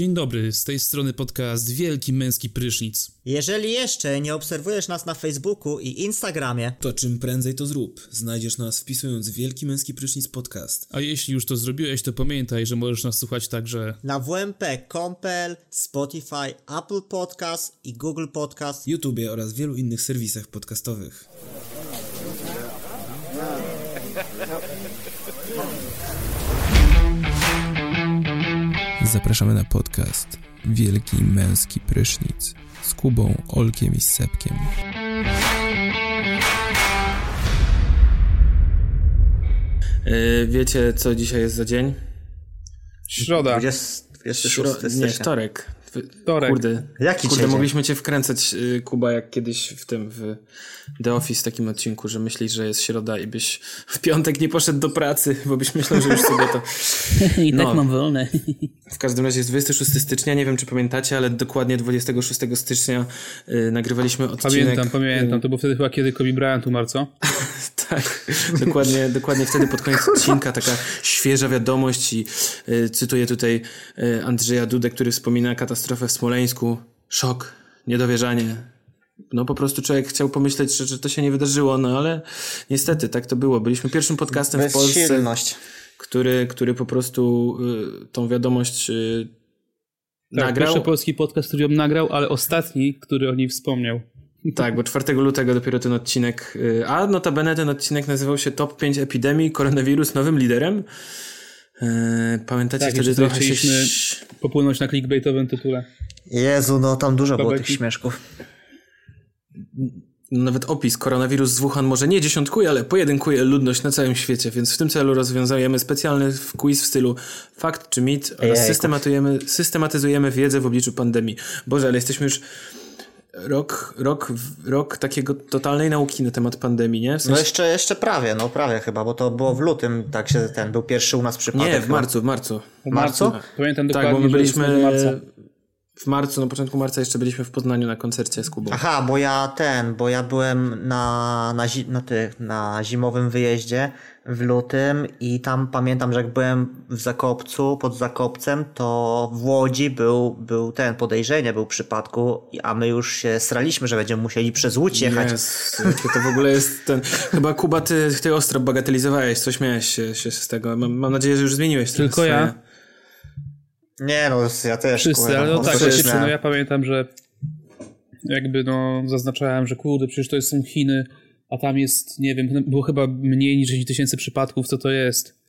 Dzień dobry, z tej strony podcast Wielki Męski Prysznic. Jeżeli jeszcze nie obserwujesz nas na Facebooku i Instagramie, to czym prędzej to zrób. Znajdziesz nas wpisując Wielki Męski Prysznic Podcast. A jeśli już to zrobiłeś, to pamiętaj, że możesz nas słuchać także na WMP.compel, Spotify, Apple Podcast i Google Podcast, YouTube oraz wielu innych serwisach podcastowych. Zapraszamy na podcast Wielki Męski Prysznic z Kubą, Olkiem i Sepkiem. Yy, wiecie, co dzisiaj jest za dzień? Środa. 20, 26 Śro- nie, wtorek. Wtorek. Kurde, Jaki kurde dzień? mogliśmy cię wkręcać, y, Kuba, jak kiedyś w tym, w The Office, takim odcinku, że myślisz, że jest środa i byś w piątek nie poszedł do pracy, bo byś myślał, że już sobie to... I No. tak mam wolne. W każdym razie jest 26 stycznia, nie wiem, czy pamiętacie, ale dokładnie 26 stycznia y, nagrywaliśmy odcinek... Pamiętam, pamiętam. y, To było wtedy chyba kiedy Kobe Bryant umarł, co? Tak, dokładnie, dokładnie wtedy pod koniec odcinka taka świeża wiadomość i y, cytuję tutaj y, Andrzeja Dudę, który wspomina katastrofę w Smoleńsku. Szok, niedowierzanie. No po prostu człowiek chciał pomyśleć, że, że to się nie wydarzyło, no ale niestety tak to było. Byliśmy pierwszym podcastem w Polsce, który, który po prostu y, tą wiadomość y, Tak, nagrał. Pierwszy polski podcast, który ją nagrał, ale ostatni, który o niej wspomniał. Tak, bo 4 lutego dopiero ten odcinek, y, a notabene ten odcinek nazywał się Top 5 epidemii, koronawirus nowym liderem. Y, Pamiętacie Tak, wtedy trochę się... chcieliśmy popłynąć na clickbaitowym tytule. Jezu, no tam dużo było tych śmieszków. Nawet opis koronawirus z Wuhan może nie dziesiątkuje, ale pojedynkuje ludność na całym świecie, więc w tym celu rozwiązujemy specjalny quiz w stylu fakt czy mit oraz Ejejku. systematujemy, systematyzujemy wiedzę w obliczu pandemii. Boże, ale jesteśmy już rok, rok, rok takiego totalnej nauki na temat pandemii, nie? W No sensie, jeszcze, jeszcze prawie, no prawie chyba, bo to było w lutym, tak się ten, był pierwszy u nas przypadek. nie, w chyba. marcu, w marcu. W marcu? Pamiętam dokładnie, Tak, bo my byliśmy 8 marca. w marcu, na początku marca jeszcze byliśmy w Poznaniu na koncercie z Kubą. Aha, bo ja ten, bo ja byłem na, na, zi- na, ty, na zimowym wyjeździe w lutym i tam pamiętam, że jak byłem w Zakopcu, pod Zakopcem, to w Łodzi był, był ten podejrzenie, był przypadku, a my już się straliśmy, że będziemy musieli przez Łódź jechać. Jakie to w ogóle jest ten... Chyba Kuba, ty, ty ostro bagatelizowałeś, coś miałeś się, się z tego. Mam, mam nadzieję, że już zmieniłeś Tylko swoje... ja. Nie no, ja też. Wszyscy, kurwa, ale no tak, faktycznie, no ja pamiętam, że jakby no zaznaczałem, że kurde, przecież to są Chiny, a tam jest, nie wiem, było chyba mniej niż 10 tysięcy przypadków, co to jest.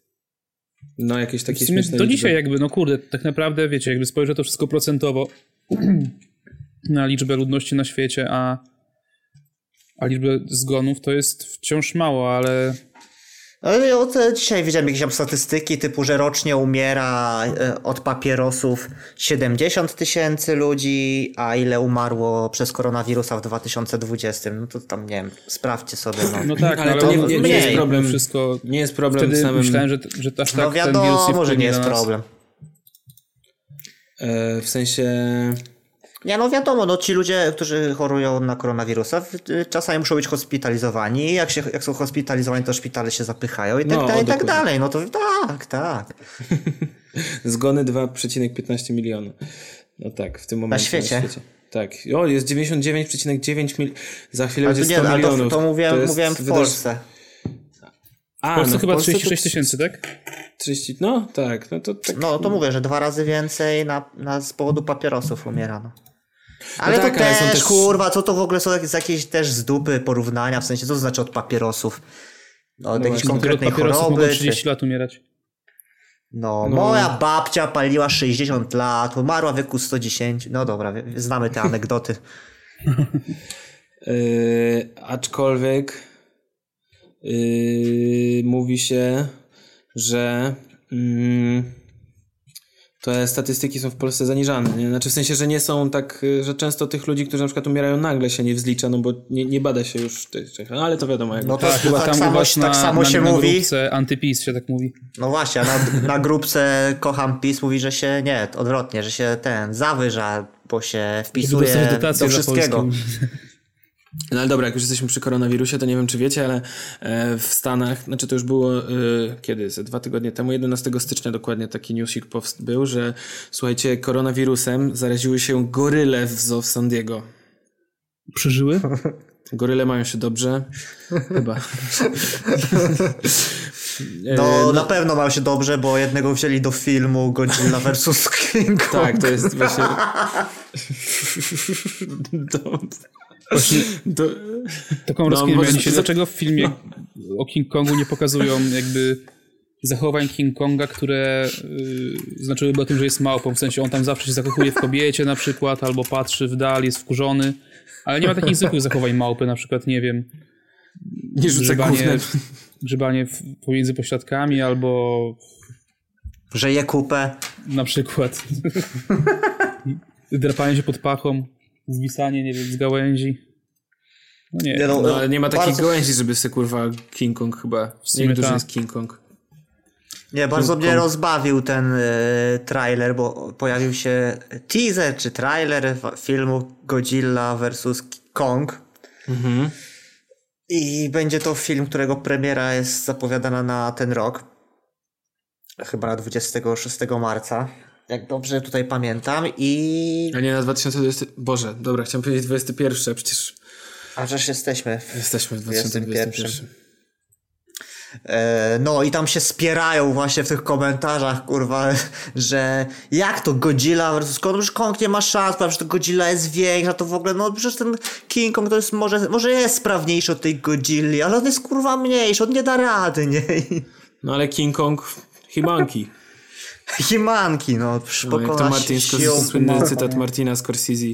No jakieś takie śmieszne do dzisiaj jakby, no kurde, tak naprawdę, wiecie, jakby spojrzę to wszystko procentowo na liczbę ludności na świecie, a, a liczbę zgonów to jest wciąż mało, ale Ale od, e, dzisiaj widziałem jakieś tam statystyki typu, że rocznie umiera e, od papierosów 70 tysięcy ludzi, a ile umarło przez koronawirusa w 2020. No to tam nie wiem, sprawdźcie sobie. No, no tak, Ale no, to ale nie- on- nie- nie mniej jest problem. Wszystko, Nie jest problem wtedy samym... myślałem, że, że aż tak no ten wirus nie wiadomo, że wpłynie nie jest problem. E, w sensie... Nie, no wiadomo, no ci ludzie, którzy chorują na koronawirusa, w- y, czasami muszą być hospitalizowani. Jak, się, jak są hospitalizowani, to szpitale się zapychają i tak No, dalej, i tak dokładnie. dalej. No to tak, tak. Zgony 2,15 miliona. No tak, w tym momencie świecie? Tak. O, jest 99,9 mil... Za chwilę Ale to, będzie nie, 100 ale to, milionów. to mówiłem, jest mówiłem w Polsce. A, W Polsce no, chyba Polsce to 36 tysięcy, tak? 30... No tak, no to tak... No to mówię, że dwa razy więcej na, na z powodu papierosów No. Ale tak, to ale też, też- kurwa, co to w ogóle są jakieś, jakieś też z dupy porównania, w sensie co to znaczy od papierosów? No, od jakiejś Które od konkretnej papierosów mogą choroby. 30 Czy... lat umierać. No, No. moja babcia paliła 60 lat, umarła w wieku 110. No dobra, znamy te anegdoty. Yy, aczkolwiek yy, mówi się, że mm, te statystyki są w Polsce zaniżane. Nie? Znaczy w sensie, że nie są tak, yy, że często tych ludzi, którzy na przykład umierają nagle się nie wzlicza, no bo nie, nie bada się już tych, no ale to wiadomo. Jak No to Tak, chyba tak tam samo, tak na, samo na, się na mówi. grupce antypis się tak mówi. No właśnie, a na, na grupce Kocham PiS mówi, że się nie, odwrotnie, że się ten zawyża, bo się wpisuje do wszystkiego. No ale dobra, jak już jesteśmy przy koronawirusie, to nie wiem, czy wiecie, ale e, w Stanach, znaczy to już było e, kiedy? Ze dwa tygodnie temu, 11 stycznia dokładnie taki newsik był, że słuchajcie, koronawirusem zaraziły się goryle w zoo w San Diego. Przeżyły? Goryle mają się dobrze. Chyba. E, No, na pewno mają się dobrze, bo jednego wzięli do filmu Godzilla vs. King Kong. Tak, to jest właśnie... do, do, Taką No, rozkminę miałem dzisiaj, dlaczego w filmie o King Kongu nie pokazują jakby zachowań King Konga, które yy, znaczyłyby o tym, że jest małpą, w sensie on tam zawsze się zakochuje w kobiecie na przykład, albo patrzy w dal, jest wkurzony, ale nie ma takich zwykłych zachowań małpy, na przykład, nie wiem, nie rzucę grzebanie, grzebanie w, pomiędzy pośladkami, albo Że je kupę. na przykład. Drapanie się pod pachą, zwisanie, nie wiem, z gałęzi. No nie, Nie no, No, ale nie ma takich bardzo, gałęzi, żeby se kurwa King Kong chyba. sumie Nie wiem, duży tak. jest King Kong. Nie, bardzo King mnie Kong. rozbawił ten e, trailer, bo pojawił się teaser czy trailer filmu Godzilla vs. Kong. Mhm. I będzie to film, którego premiera jest zapowiadana na ten rok. Chyba na 26 marca. Jak dobrze tutaj pamiętam. I. A nie na 2020. Boże, dobra, chciałem powiedzieć 21, a przecież A przecież jesteśmy. w- jesteśmy w 21. 2021. E, No i tam się spierają właśnie w tych komentarzach, kurwa, że jak to Godzilla versus Kong, przecież Kong nie ma szans, przecież to Godzilla jest większa, to w ogóle, no przecież ten King Kong to jest może, może jest sprawniejszy od tej Godzilli, ale on jest kurwa mniejszy, on nie da rady, nie? No ale King Kong, Himanki. Himanki, no, No, jak to Martin Scorsese, słynny cytat Martina Scorsese,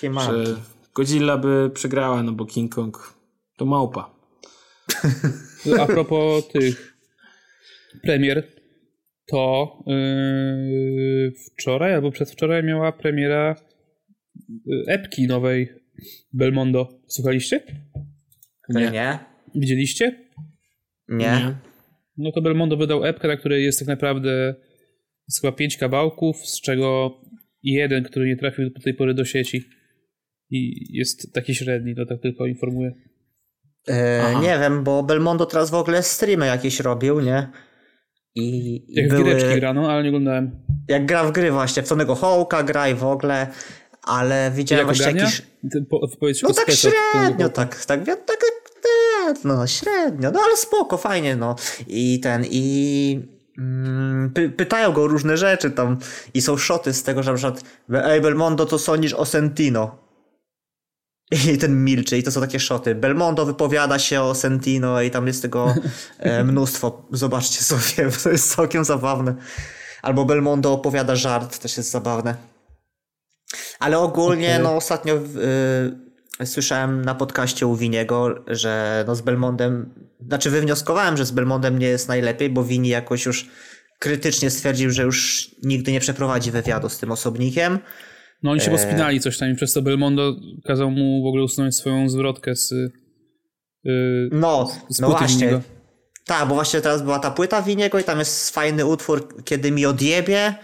Himanki. że Godzilla by przegrała, no bo King Kong to małpa. A propos tych premier, to yy, wczoraj albo przedwczoraj miała premiera yy, epki nowej Belmondo. Słuchaliście? Nie. Nie? Widzieliście? Nie. No to Belmondo wydał epkę, na której jest tak naprawdę jest chyba pięć kawałków, z czego jeden, który nie trafił do tej pory do sieci. I jest taki średni, to tak tylko informuję. E, nie wiem, bo Belmondo teraz w ogóle streamy jakieś robił, nie? I, i Jak w były... giereczki grano, ale nie oglądałem. Jak gra w gry właśnie, w Tonego Hołka gra i w ogóle, ale widziałem Jak właśnie jakiś... Po- No tak średnio, tak, tak, tak, tak, no średnio, no ale spoko, fajnie, no. I ten, i py, pytają go o różne rzeczy tam i są szoty z tego, że na przykład Ej Belmondo, to sądzisz o Sentino? I ten milczy i to są takie szoty. Belmondo wypowiada się o Sentino i tam jest tego e, mnóstwo. Zobaczcie sobie, to jest całkiem zabawne. Albo Belmondo opowiada żart, też jest zabawne. Ale ogólnie, Okej. no ostatnio y, słyszałem na podcaście u Winiego, że no z Belmondem, znaczy wywnioskowałem, że z Belmondem nie jest najlepiej, bo Wini jakoś już krytycznie stwierdził, że już nigdy nie przeprowadzi wywiadu z tym osobnikiem. No oni się Eee. pospinali coś tam i przez to Belmondo kazał mu w ogóle usunąć swoją zwrotkę z, yy, No, z no właśnie. Winiego. Tak, bo właśnie teraz była ta płyta Winiego i tam jest fajny utwór, kiedy mi odjebie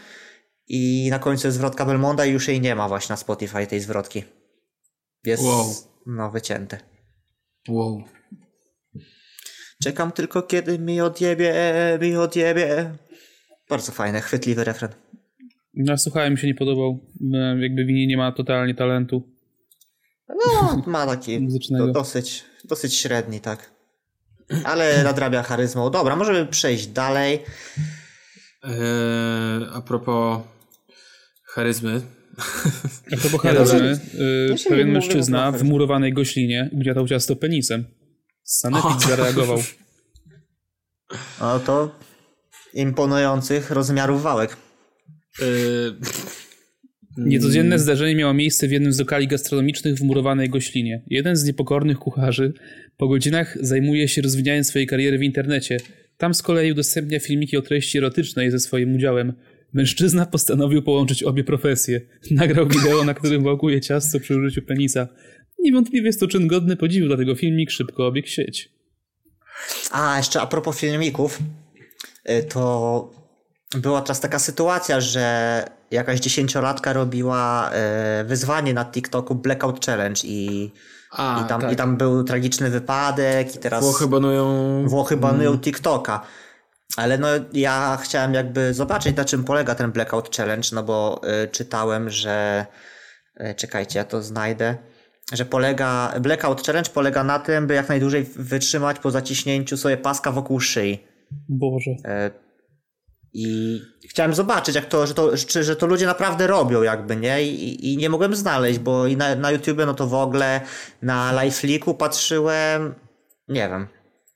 i na końcu jest zwrotka Belmonda i już jej nie ma właśnie na Spotify tej zwrotki. Jest Wow. no wycięty. Wow. Czekam tylko kiedy mi odjebie, mi odjebie. Bardzo fajny, chwytliwy refren. No słuchałem, mi się nie podobał. E, Jakby Wini nie ma totalnie talentu. No, ma taki do, dosyć, dosyć średni, tak. Ale nadrabia charyzmą. Dobra, możemy przejść dalej. Eee, a propos charyzmy. A propos Nie, charyzmy, Ja yy, się pewien mężczyzna w murowanej goślinie gniatał ciasto penisem. Sanepid zareagował. No to imponujących rozmiarów wałek. Eee, Niecodzienne zdarzenie miało miejsce w jednym z lokali gastronomicznych w murowanej goślinie. Jeden z niepokornych kucharzy po godzinach zajmuje się rozwijając swojej kariery w internecie. Tam z kolei udostępnia filmiki o treści erotycznej ze swoim udziałem. Mężczyzna postanowił połączyć obie profesje. Nagrał wideo, na którym wałkuje ciasto przy użyciu penisa. Niewątpliwie jest to czyn godny podziwu, dlatego filmik szybko obiegł sieć. A, jeszcze a propos filmików, y, to była teraz taka sytuacja, że jakaś dziesięciolatka robiła e, wyzwanie na TikToku Blackout Challenge i, A, i, tam, tak. i tam był tragiczny wypadek i teraz Włochy banują... Włochy banują TikToka. Ale no ja chciałem jakby zobaczyć na czym polega ten Blackout Challenge, no bo y, czytałem, że y, czekajcie, ja to znajdę, że polega Blackout Challenge polega na tym, by jak najdłużej wytrzymać po zaciśnięciu sobie paska wokół szyi. Boże. E, I chciałem zobaczyć, jak to, że to, czy, że to ludzie naprawdę robią, jakby, nie? I, i nie mogłem znaleźć, bo i na, na YouTubie, no to w ogóle na LifeLeaku patrzyłem. Nie wiem.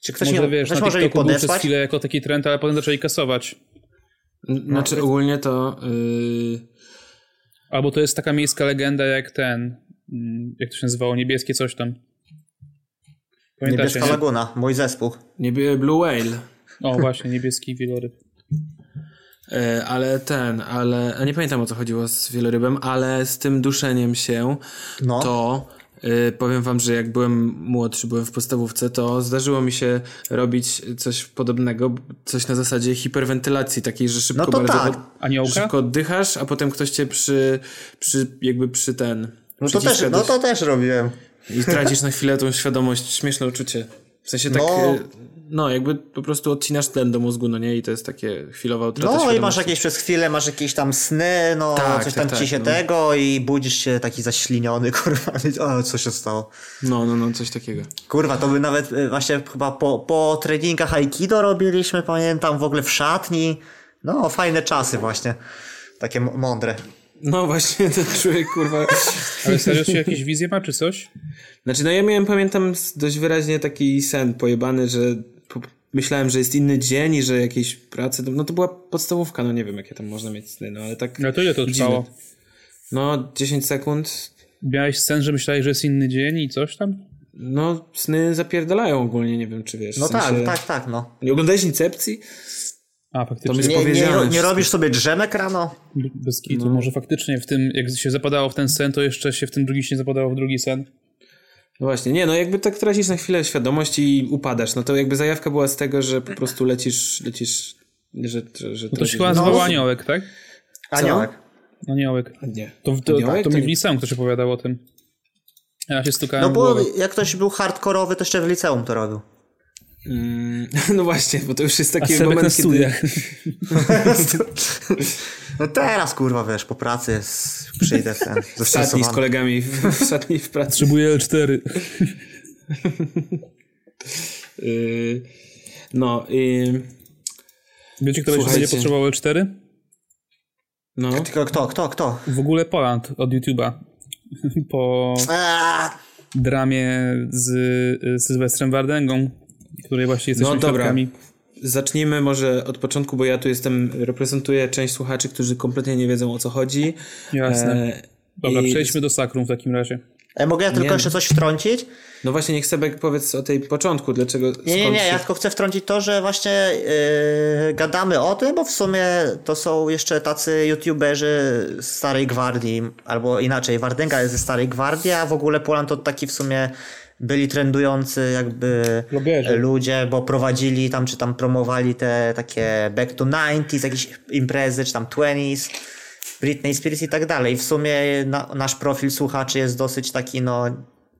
Czy ktoś, może mi, wiesz, ktoś na może mi TikToku był przez podesłać? chwilę jako taki trend, ale potem zaczęli kasować. Znaczy ogólnie to... Yy... Albo to jest taka miejska legenda jak ten, jak to się nazywało, niebieskie coś tam. Pamiętacie, Niebieska nie? Laguna, mój zespół. Nie bie- Blue Whale. O, właśnie, niebieski wieloryb. E, ale ten, ale... A nie pamiętam o co chodziło z wielorybem, ale z tym duszeniem się No. to... y, powiem wam, że jak byłem młodszy, byłem w podstawówce, to zdarzyło mi się robić coś podobnego, coś na zasadzie hiperwentylacji, takiej, że szybko No to bardzo tak. od- szybko oddychasz, a potem ktoś cię przy, przy jakby przy ten... No to, też, no to też robiłem. I tracisz na chwilę tą świadomość, śmieszne uczucie. W sensie tak, No. no, no jakby po prostu odcinasz tlen do mózgu, no nie? I to jest takie chwilowa utrata No i masz jakieś przez chwilę, masz jakieś tam sny, no Tak, coś tak, tam tak, ci się no. tego i budzisz się taki zaśliniony, kurwa, o co się stało. No, no, no, coś takiego. Kurwa, to by nawet y, właśnie chyba po, po treningach Aikido robiliśmy, pamiętam, w ogóle w szatni. No, fajne czasy właśnie. Takie mądre. No właśnie, ten człowiek, kurwa... Ale serio, czy jakieś wizje ma, czy coś? Znaczy, no ja miałem, pamiętam dość wyraźnie taki sen pojebany, że po, myślałem, że jest inny dzień i że jakieś prace... No to była podstawówka, no nie wiem, jakie tam można mieć sny, no ale tak... No to ile to trwało? dziwne. No, 10 sekund. Miałeś sen, że myślałeś, że jest inny dzień i coś tam? No, sny zapierdalają ogólnie, nie wiem, czy wiesz. No w sensie... tak, tak, tak, no. Nie oglądałeś Incepcji? A, To faktycznie. myślę- Nie, nie, nie robisz sobie drzemek rano? Bez kitu. No. Może faktycznie w tym, jak się zapadało w ten sen, to jeszcze się w ten drugi się nie zapadało w drugi sen. No właśnie, nie, no jakby tak tracisz na chwilę świadomość i upadasz. No to jakby zajawka była z tego, że po prostu lecisz, lecisz, że, że, że No to się chyba nazywało aniołek, tak? Aniołek. Aniołek. Nie. To, to, Aniołek? to mi w liceum ktoś opowiadał o tym. Ja się stukałem No bo jak ktoś był hardkorowy, to jeszcze w liceum to robił. Mm, no właśnie, bo to już jest taki Sebek na moment, kiedy... studiach. No teraz, kurwa, wiesz, po pracy przyjdę ten, W szatni z kolegami, w, w szatni w pracy. Potrzebuję L4. Yy, no, yy, Wiecie, kto będzie Słuchajcie. potrzebował L4? no. Tylko kto, kto, kto? W ogóle Poland od YouTube'a. Po dramie z y, Sylwestrem Wardęgą, której właśnie jesteśmy No dobra. świadkami. Zacznijmy może od początku, bo ja tu jestem, reprezentuję część słuchaczy, którzy kompletnie nie wiedzą o co chodzi. Jasne. E, Dobra, i- przejdźmy do sakrum w takim razie. e, mogę ja tylko Nie. jeszcze coś wtrącić? No właśnie, niech Sebek powiedz o tej początku, dlaczego... Nie, nie, nie, się- ja tylko chcę wtrącić to, że właśnie yy, gadamy o tym, bo w sumie to są jeszcze tacy youtuberzy z starej gwardii, albo inaczej, Wardęga jest ze starej gwardii, a w ogóle Poland to taki w sumie byli trendujący jakby Blogerzy. ludzie, bo prowadzili tam, czy tam promowali te takie back to 90s, jakieś imprezy, czy tam 20s, Britney Spears i tak dalej. W sumie na, nasz profil słuchaczy jest dosyć taki, no,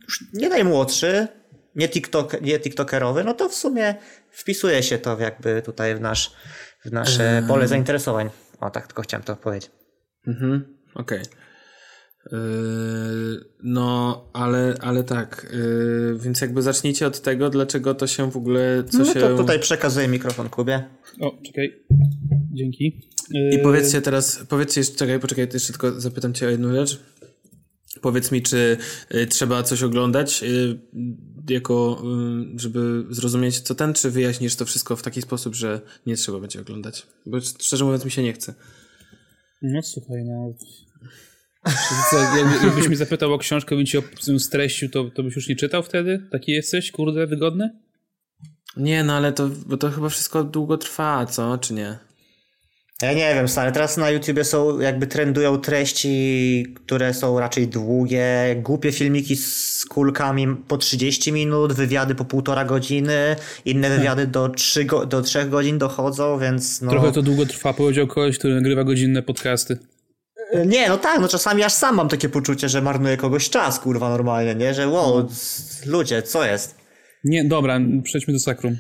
już nie najmłodszy, nie, TikTok, nie TikTokerowy, no to w sumie wpisuje się to jakby tutaj w, nasz, w nasze pole zainteresowań. O, tak tylko chciałem to powiedzieć. Mhm, okej. Yy, no, ale, ale tak, yy, więc jakby zacznijcie od tego, dlaczego to się w ogóle, co No się... to tutaj przekazuję mikrofon Kubie. O, czekaj. Dzięki. I Yy, powiedzcie teraz, powiedzcie jeszcze, czekaj, poczekaj, jeszcze tylko zapytam cię o jedną rzecz. Powiedz mi, czy trzeba coś oglądać, jako, żeby zrozumieć co ten, czy wyjaśnisz to wszystko w taki sposób, że nie trzeba będzie oglądać? Bo szczerze mówiąc mi się nie chce. No słuchaj, no. Co, jakby, jakbyś mnie zapytał o książkę, bym ci ją streścił, to, to byś już nie czytał wtedy? Taki jesteś, kurde, wygodny? Nie, no ale to, bo to chyba wszystko długo trwa, co, czy nie? Ja nie wiem, stary, teraz na YouTubie są, jakby trendują treści, które są raczej długie, głupie filmiki z kulkami po 30 minut, wywiady po półtora godziny, inne wywiady do, 3 go, do 3 godzin dochodzą, więc no... Trochę to długo trwa, powiedział koleś, który nagrywa godzinne podcasty. Nie, no tak, no czasami aż sam mam takie poczucie, że marnuję kogoś czas, kurwa, normalnie, nie? Że wow, z- ludzie, co jest? Nie, dobra, przejdźmy do sakrum.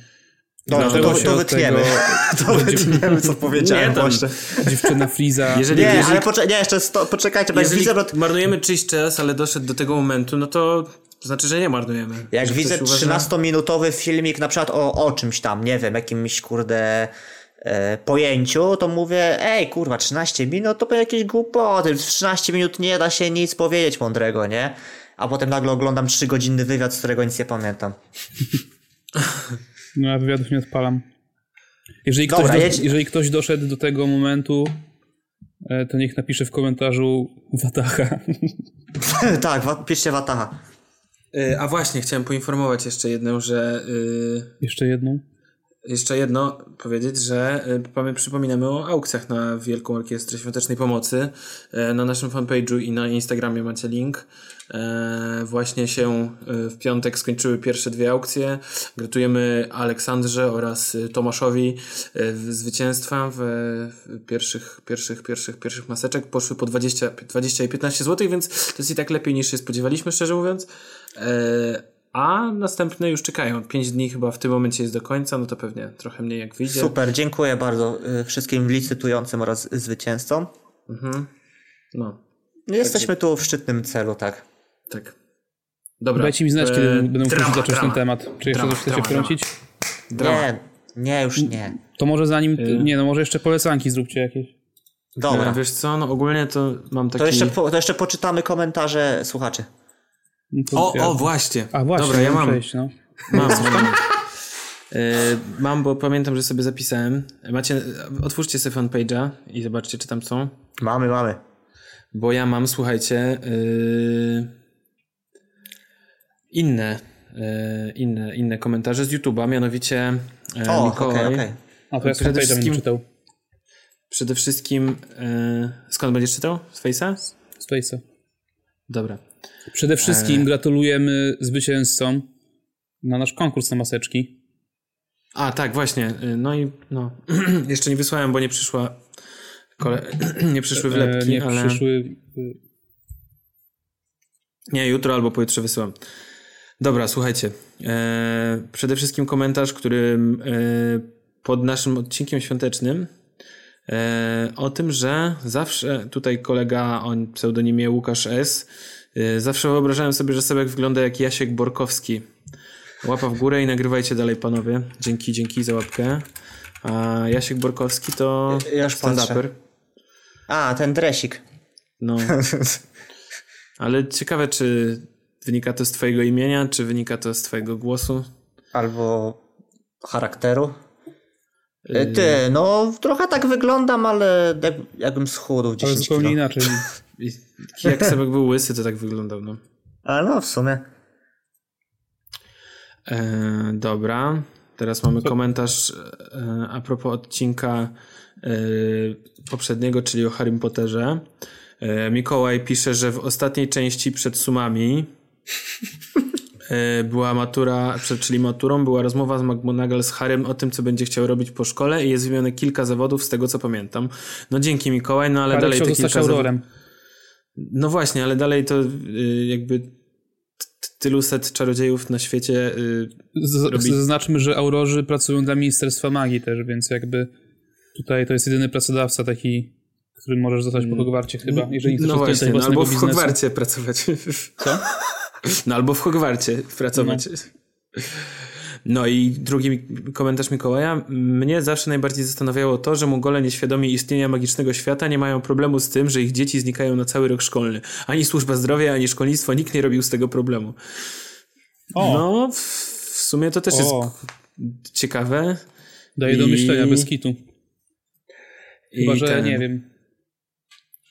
Dobra, to, Zaczęło to, się to od wytniemy. tego- To wytniemy, co powiedziałem Nie, właśnie. Dziewczyna Friza. Jeżeli, Nie, jeżeli, ale poczekaj, nie, jeszcze sto, poczekajcie, bo jak jeżeli marnujemy czyjś czas, ale doszedł do tego momentu, no to znaczy, że nie marnujemy. Jak widzę ktoś uważa- 13-minutowy filmik na przykład o, o czymś tam, nie wiem, jakimś kurde pojęciu, to mówię, ej kurwa, 13 minut to po jakieś głupoty, w 13 minut nie da się nic powiedzieć mądrego, nie? A potem nagle oglądam 3-godzinny wywiad, z którego nic nie pamiętam. No ja wywiadów nie odpalam. Jeżeli ktoś, Dobra, do, jedź. jeżeli ktoś doszedł do tego momentu, e, to niech napisze w komentarzu Watacha. tak, wa- piszcie Wataha. Y, A właśnie, chciałem poinformować jeszcze jedną, że Jeszcze jedną. Jeszcze jedno powiedzieć, że y, przypominamy o aukcjach na Wielką Orkiestrę Świątecznej Pomocy. Y, Na naszym fanpage'u i na Instagramie macie link. E, Właśnie się y, w piątek skończyły pierwsze dwie aukcje. Gratulujemy Aleksandrze oraz y, Tomaszowi w- zwycięstwa w pierwszych, pierwszych, pierwszych, pierwszych maseczek. Poszły po 20, 20 i 15 zł, więc to jest i tak lepiej niż się spodziewaliśmy, szczerze mówiąc. E, A następne już czekają. 5 dni chyba w tym momencie jest do końca, no to pewnie trochę mniej jak wyjdzie. Super, dziękuję bardzo y, wszystkim licytującym oraz zwycięzcom. Mhm. No, Jesteśmy tu w szczytnym celu, tak. tak. Dobra. Dajcie mi znać, E, kiedy będę mógł drama, zacząć ten drama. temat. Czy jeszcze coś chcecie wtrącić? Nie, nie, już nie. To może zanim... Y- Nie, no może jeszcze polecanki zróbcie jakieś. Dobra. E, Wiesz co, no ogólnie to mam taki... To jeszcze, po, to jeszcze poczytamy komentarze słuchaczy. No O, o, właśnie. A właśnie, Dobra, ja mam. Przejść, no. Mam, mam. E, mam, bo pamiętam, że sobie zapisałem. Macie, otwórzcie sobie fanpage'a i zobaczcie, czy tam są. Mamy, mamy. Bo ja mam, słuchajcie, yy, inne, yy, inne, inne komentarze z YouTube'a, mianowicie yy, O, Mikołaj. okej, okej. A to ja Przede wszystkim- czytał. Przede wszystkim, yy, skąd będziesz czytał? Z Face'a? Z Face'a. Dobra. Przede E. wszystkim gratulujemy zwycięzcom na nasz konkurs na maseczki. A, tak, właśnie. Yy, no i no. jeszcze nie wysłałem, bo nie przyszła kole... nie przyszły wlepki, E, nie ale... przyszły... y, Nie, jutro albo pojutrze wysyłam. Dobra, słuchajcie. E, przede wszystkim komentarz, który e, pod naszym odcinkiem świątecznym e, o tym, że zawsze tutaj kolega o pseudonimie Łukasz S. E, zawsze wyobrażałem sobie, że Sebek wygląda jak Jasiek Borkowski. Łapa w górę i nagrywajcie dalej, panowie. Dzięki, dzięki za łapkę. A Jasiek Borkowski to Ja już stand-upper. A, ten dresik. No. Ale ciekawe, czy wynika to z twojego imienia, czy wynika to z twojego głosu? Albo charakteru. Yy. E, Ty, no trochę tak wyglądam, ale jak, jakbym schudł Ale 10 zupełnie kilo. inaczej. I Jak Sebek był łysy, to tak wyglądał, no. A no, w sumie. E, dobra. Teraz mamy komentarz e, a propos odcinka e, poprzedniego, czyli o Harrym Potterze. E, Mikołaj pisze, że w ostatniej części przed sumami e, była matura, czyli maturą, była rozmowa z McGonagall z Harrym o tym, co będzie chciał robić po szkole i jest wymienione kilka zawodów z tego, co pamiętam. No dzięki Mikołaj, no ale Ale dalej te kilka zawodów... No właśnie, ale dalej to y, jakby tylu set czarodziejów na świecie. Y, robi- Zaznaczmy, że aurorzy pracują dla Ministerstwa Magii też, więc jakby tutaj to jest jedyny pracodawca taki, którym możesz zostać po Hogwarcie chyba, jeżeli chcesz no właśnie, no albo w biznesu. Hogwarcie pracować. Co? No albo w Hogwarcie pracować. No i drugi komentarz Mikołaja. Mnie zawsze najbardziej zastanawiało to, że Mongole nieświadomi istnienia magicznego świata nie mają problemu z tym, że ich dzieci znikają na cały rok szkolny. Ani służba zdrowia, ani szkolnictwo, nikt nie robił z tego problemu. O, No, w, w sumie to też jest O. k- ciekawe. daje do i- myślenia bez kitu. Chyba, że ten- nie wiem.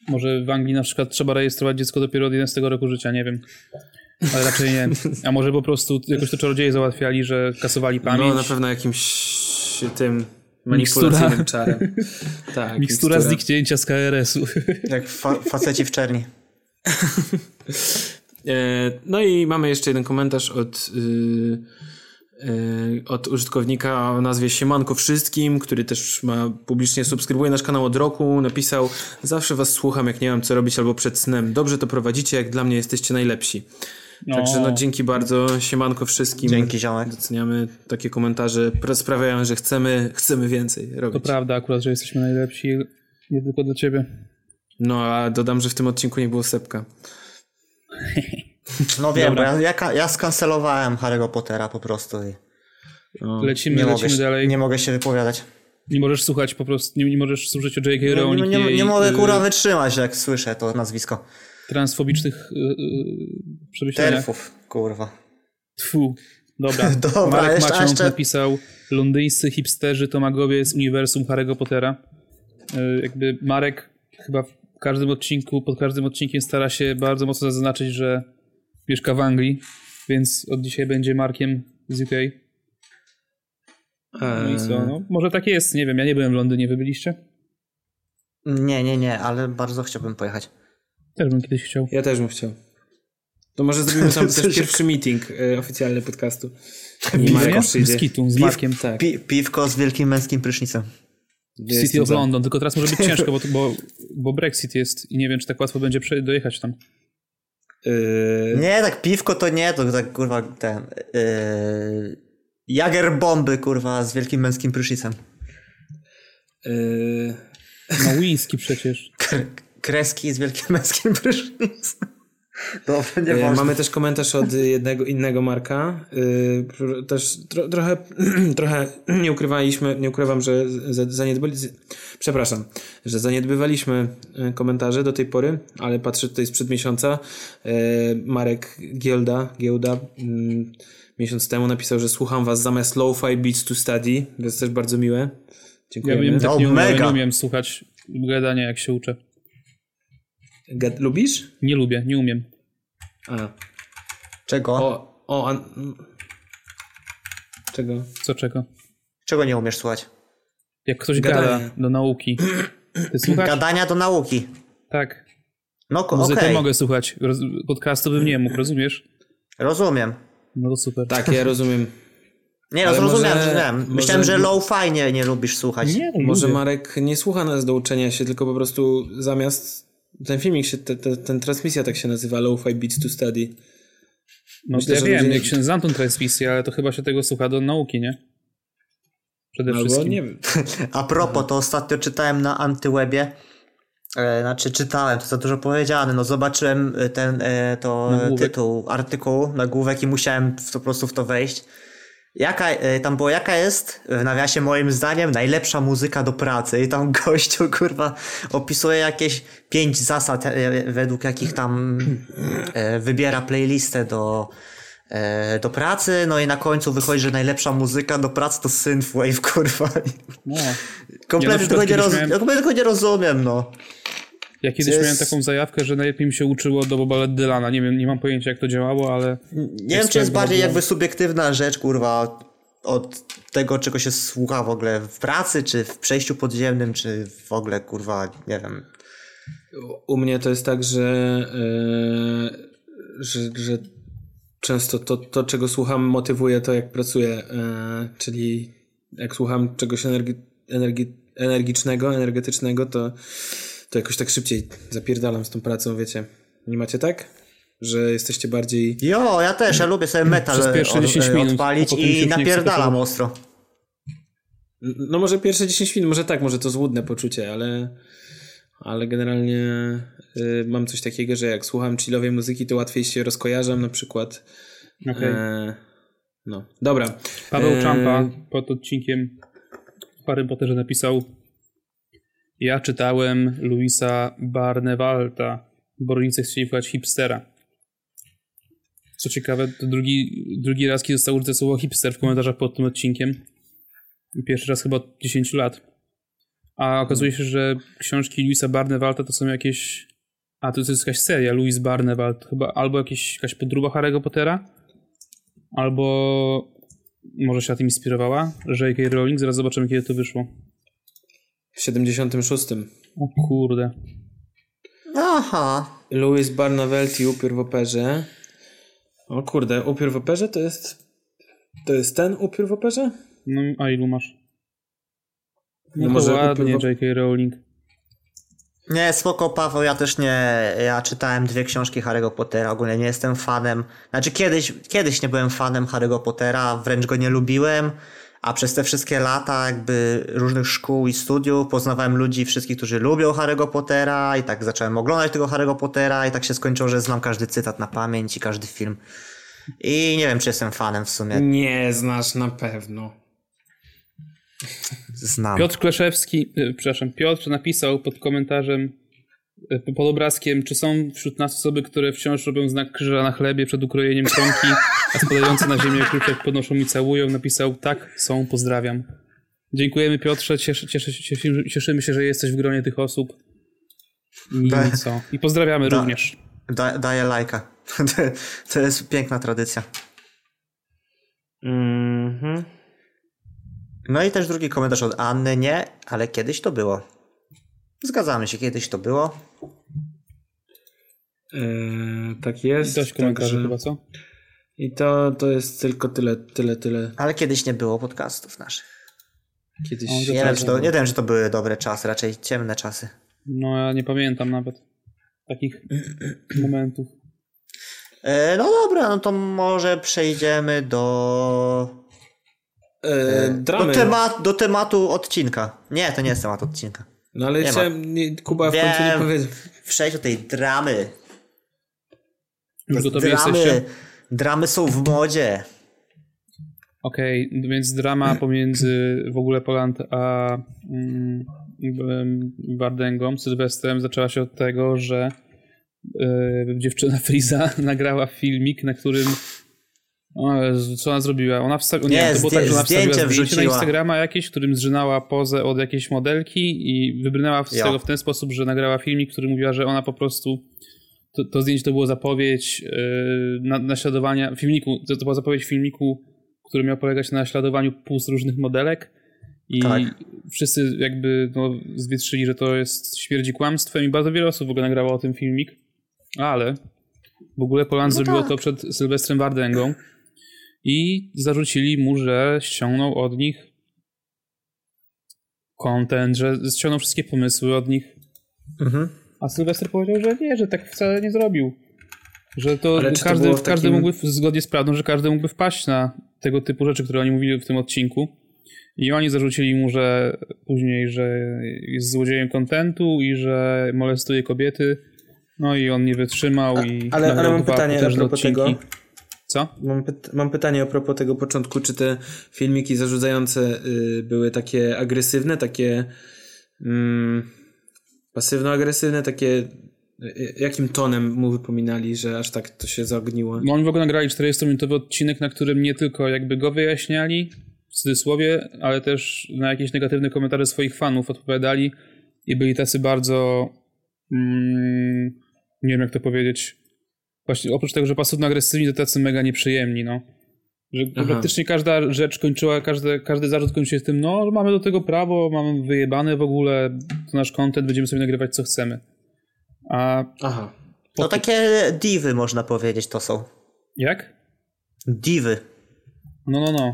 Może w Anglii na przykład trzeba rejestrować dziecko dopiero od 11 roku życia, nie wiem. Ale raczej nie. A może po prostu jakoś to czarodzieje załatwiali, że kasowali pamięć. No na pewno jakimś tym manipulacyjnym czarem. Tak, Mikstura zniknięcia z KRS-u. Jak fa faceci w czerni. E, No i mamy jeszcze jeden komentarz od, y, y, od użytkownika o nazwie Siemanko Wszystkim, który też ma publicznie subskrybuje nasz kanał od roku. Napisał: Zawsze was słucham, jak nie mam co robić albo przed snem. Dobrze to prowadzicie, jak dla mnie jesteście najlepsi. Także no dzięki bardzo, Siemanko Wszystkim. Dzięki ziomek. Doceniamy takie komentarze, pra- sprawiają, że chcemy, chcemy więcej To robić. prawda akurat, że jesteśmy najlepsi, nie tylko dla ciebie. No a dodam, że w tym odcinku nie było sepka. No wiem, Dobra. bo ja, ja, ja skancelowałem Harry'ego Pottera po prostu i No. Lecimy, nie, mogę, lecimy się- dalej. nie Nie, mogę się wypowiadać. możesz słuchać po prostu, nie, nie możesz słuchać o J.K. Nie, Rowling nie, nie, nie jej, mogę kurwa wytrzymać, jak słyszę to nazwisko. Transfobicznych y, y, przemyśleniach. Terfów, kurwa. Tfu. Dobra. Dobra, Marek jeszcze- Maciąg jeszcze- napisał londyńscy hipsterzy to magowie z uniwersum Harry'ego Pottera. Y, Jakby Marek chyba w każdym odcinku, pod każdym odcinkiem stara się bardzo mocno zaznaczyć, że mieszka w Anglii, więc od dzisiaj będzie Markiem z UK. No i co? No, może tak jest, nie wiem, ja nie byłem w Londynie, wy byliście? Nie, nie, nie, ale bardzo chciałbym pojechać. Też bym kiedyś chciał. Ja też bym chciał. To może zrobimy tam też pierwszy meeting e, oficjalny podcastu. Przyjdzie. Z Kitu, z Piw- Markiem. Tak. Pi piwko z wielkim męskim prysznicem. City jestem of. London, tylko teraz może być ciężko, bo, bo, bo Brexit jest i nie wiem, czy tak łatwo będzie dojechać tam. Yy, Nie, tak piwko to nie, to tak kurwa ten... Yy, Jager bomby, kurwa, z wielkim męskim prysznicem. yy, No whisky przecież. Kreski z wielkim męskim prysznicem. Dobra, nie E, można. Mamy też komentarz od jednego innego Marka. E, Też tro, trochę, trochę nie ukrywaliśmy, nie ukrywam, że za- zaniedbali, z- przepraszam, że zaniedbywaliśmy e, komentarze do tej pory, ale patrzę tutaj sprzed miesiąca. Marek Gielda, Giełda mm, miesiąc temu napisał, że słucham was zamiast lo-fi beats to study. To jest też bardzo miłe. Ja Dziękujemy. wiem, tak No, nie, umiem, mega. nie umiem słuchać gadania, jak się uczę. Gad- Lubisz? Nie lubię, nie umiem. A. Czego? O, o, an... Czego? Co czego? Czego nie umiesz słuchać? Jak ktoś Gadanie. gada do nauki. Ty słuchasz? Gadania do nauki. Tak. No ko- Muzykę okej, mogę słuchać. Roz- podcastu bym nie mógł, rozumiesz? rozumiem. No to super. Tak, ja rozumiem. Nie, no zrozumiałem, może- może- Myślałem, że low-fi nie, nie lubisz słuchać. Nie, no Może lubię. Marek nie słucha nas do uczenia się, tylko po prostu zamiast ten filmik się, te, te, ten transmisja tak się nazywa Lo-Fi Beats to Study. No myślę, ja wiem, ludzie- jak się znam tą transmisję, ale to chyba się tego słucha do nauki, nie? Przede Albo wszystkim. nie wiem. A propos, to ostatnio czytałem na Antywebie, e, znaczy czytałem, to za dużo powiedziane, no zobaczyłem e, ten, e, to Nagłówek. tytuł artykułu, nagłówek i musiałem w, po prostu w to wejść. Jaka, e, tam było, jaka jest, w nawiasie moim zdaniem, najlepsza muzyka do pracy i tam gościu, kurwa, opisuje jakieś pięć zasad, e, według jakich tam e, wybiera playlistę do, e, do pracy, no i na końcu wychodzi, że najlepsza muzyka do pracy to synthwave, kurwa. No. Kompletnie Ja tego nie, roz... miałem- kompletnie tego nie rozumiem, no. Ja kiedyś Jest- miałem taką zajawkę, że najlepiej mi się uczyło do Boba Dylana. Nie wiem, nie mam pojęcia jak to działało, ale Nie wiem, czy jest bardziej jakby subiektywna rzecz, kurwa, od tego, czego się słucha w ogóle w pracy, czy w przejściu podziemnym, czy w ogóle, kurwa, nie wiem. U mnie to jest tak, że, e, że, że często to, to, czego słucham, motywuje to, jak pracuję. E, czyli jak słucham czegoś energi, energi, energicznego, energetycznego, to, to jakoś tak szybciej zapierdalam z tą pracą, wiecie. Nie macie tak? Że jesteście bardziej... Jo, ja też, ja lubię sobie metal Przez pierwsze od, 10 e, minut, odpalić i napierdalam ostro. No może pierwsze 10 minut, może tak, może to złudne poczucie, ale, ale generalnie y, mam coś takiego, że jak słucham chillowej muzyki, to łatwiej się rozkojarzam na przykład. Okej. E, no, dobra. Paweł E, Czampa pod odcinkiem w Harry Potterze napisał Ja czytałem Louisa Barnewalta bo rodzice chcieli wpływać hipstera. Co ciekawe, to drugi, drugi raz, kiedy zostało użyte słowo hipster w komentarzach pod tym odcinkiem. Pierwszy raz chyba od 10 lat. A okazuje się, że książki Louisa Barnewalta to są jakieś... A, to jest jakaś seria, Louis Barnewalt. Chyba albo jakieś, jakaś podróba Harry'ego Pottera, albo może się na tym inspirowała? J.K. Rowling? Zaraz zobaczymy, kiedy to wyszło. W 76. O kurde. Aha. Louis Barnavelti, upiór w operze. O kurde, upiór w operze to jest... To jest ten upiór w operze? No, a ilu masz? No, No może ładnie, upiór w- J.K. Rowling. Nie, spoko Paweł, ja też nie, ja czytałem dwie książki Harry'ego Pottera, ogólnie nie jestem fanem, znaczy kiedyś, kiedyś nie byłem fanem Harry'ego Pottera, wręcz go nie lubiłem, a przez te wszystkie lata jakby różnych szkół i studiów poznawałem ludzi wszystkich, którzy lubią Harry'ego Pottera i tak zacząłem oglądać tego Harry'ego Pottera i tak się skończyło, że znam każdy cytat na pamięć i każdy film. I nie wiem, czy jestem fanem w sumie. Nie znasz na pewno. Znam. Piotr Kleszewski, e, przepraszam, Piotr napisał pod komentarzem, pod obrazkiem, czy są wśród nas osoby, które wciąż robią znak krzyża na chlebie przed ukrojeniem kromki, a spadające na ziemię kruczek podnoszą i całują. Napisał, tak, są, pozdrawiam. Dziękujemy Piotrze, cieszy, cieszy, cieszy, cieszymy się, że jesteś w gronie tych osób. I Da- co? I pozdrawiamy Da- również. Da, daję lajka. to jest piękna tradycja. Mhm. No i też drugi komentarz od Anny. Nie, ale kiedyś to było. Zgadzamy się, kiedyś to było. Eee, tak jest. Dość komentarzy także- chyba, co? I to, to jest tylko tyle, tyle, tyle. Ale kiedyś nie było podcastów naszych. Kiedyś. O, Nie wiem, czy to, nie wiem, czy to były dobre czasy, raczej ciemne czasy. No ja nie pamiętam nawet takich momentów. E, no dobra, no to może przejdziemy do, Eee, do, dramy. temat, do tematu odcinka. Nie, to nie jest temat odcinka. No ale Nie chciałem, nie, Kuba w końcu nie Wiem. powiedział. Przejdź do tej dramy. Już gotowi dramy, jesteście? dramy są w modzie. Okej, więc drama pomiędzy w ogóle Poland a mm, em, Wardęgą, Sylwestrem zaczęła się od tego, że e, dziewczyna Friza nagrała filmik, na którym co ona zrobiła? Ona wstawiła, nie, to było tak, że ona wstawiła zdjęcie na. Instagrama jakieś, którym zżynała pozę od jakiejś modelki i wybrnęła z Jo. tego w ten sposób, że nagrała filmik, który mówiła, że ona po prostu to, to zdjęcie to było zapowiedź yy, na, naśladowania filmiku, to, to była zapowiedź filmiku, który miał polegać na naśladowaniu pust różnych modelek i Tak. wszyscy jakby no, zwietrzyli, że to jest śmierdzi kłamstwem i bardzo wiele osób w ogóle nagrało o tym filmik, ale w ogóle Poland No zrobiło tak. to przed Sylwestrem Wardęgą i zarzucili mu, że ściągnął od nich content, że ściągnął wszystkie pomysły od nich Mhm. A Sylwester powiedział, że nie, że tak wcale nie zrobił. Że to Ale czy to każdy, każdy takim- mógłby, zgodnie z prawdą, że każdy mógłby wpaść na tego typu rzeczy, które oni mówili w tym odcinku. I oni zarzucili mu, że później, że jest złodziejem kontentu i że molestuje kobiety. No i on nie wytrzymał i. ale- ale mam pytanie a propos tego. Co? Mam, pyt- mam pytanie a propos tego początku. Czy te filmiki zarzucające y, były takie agresywne, takie mm, pasywno-agresywne, takie y, jakim tonem mu wypominali, że aż tak to się zaogniło? No oni w ogóle nagrali 40-minutowy odcinek, na którym nie tylko jakby go wyjaśniali w cudzysłowie, ale też na jakieś negatywne komentarze swoich fanów odpowiadali i byli tacy bardzo mm, nie wiem jak to powiedzieć właśnie oprócz tego, że pasywno-agresywni to tacy mega nieprzyjemni, no. Że Aha. praktycznie każda rzecz kończyła, każdy, każdy zarzut kończył się tym, no mamy do tego prawo, mamy wyjebane w ogóle, to nasz content, będziemy sobie nagrywać co chcemy. A Aha. No takie divy można powiedzieć to są. jak? Divy. No, no, no.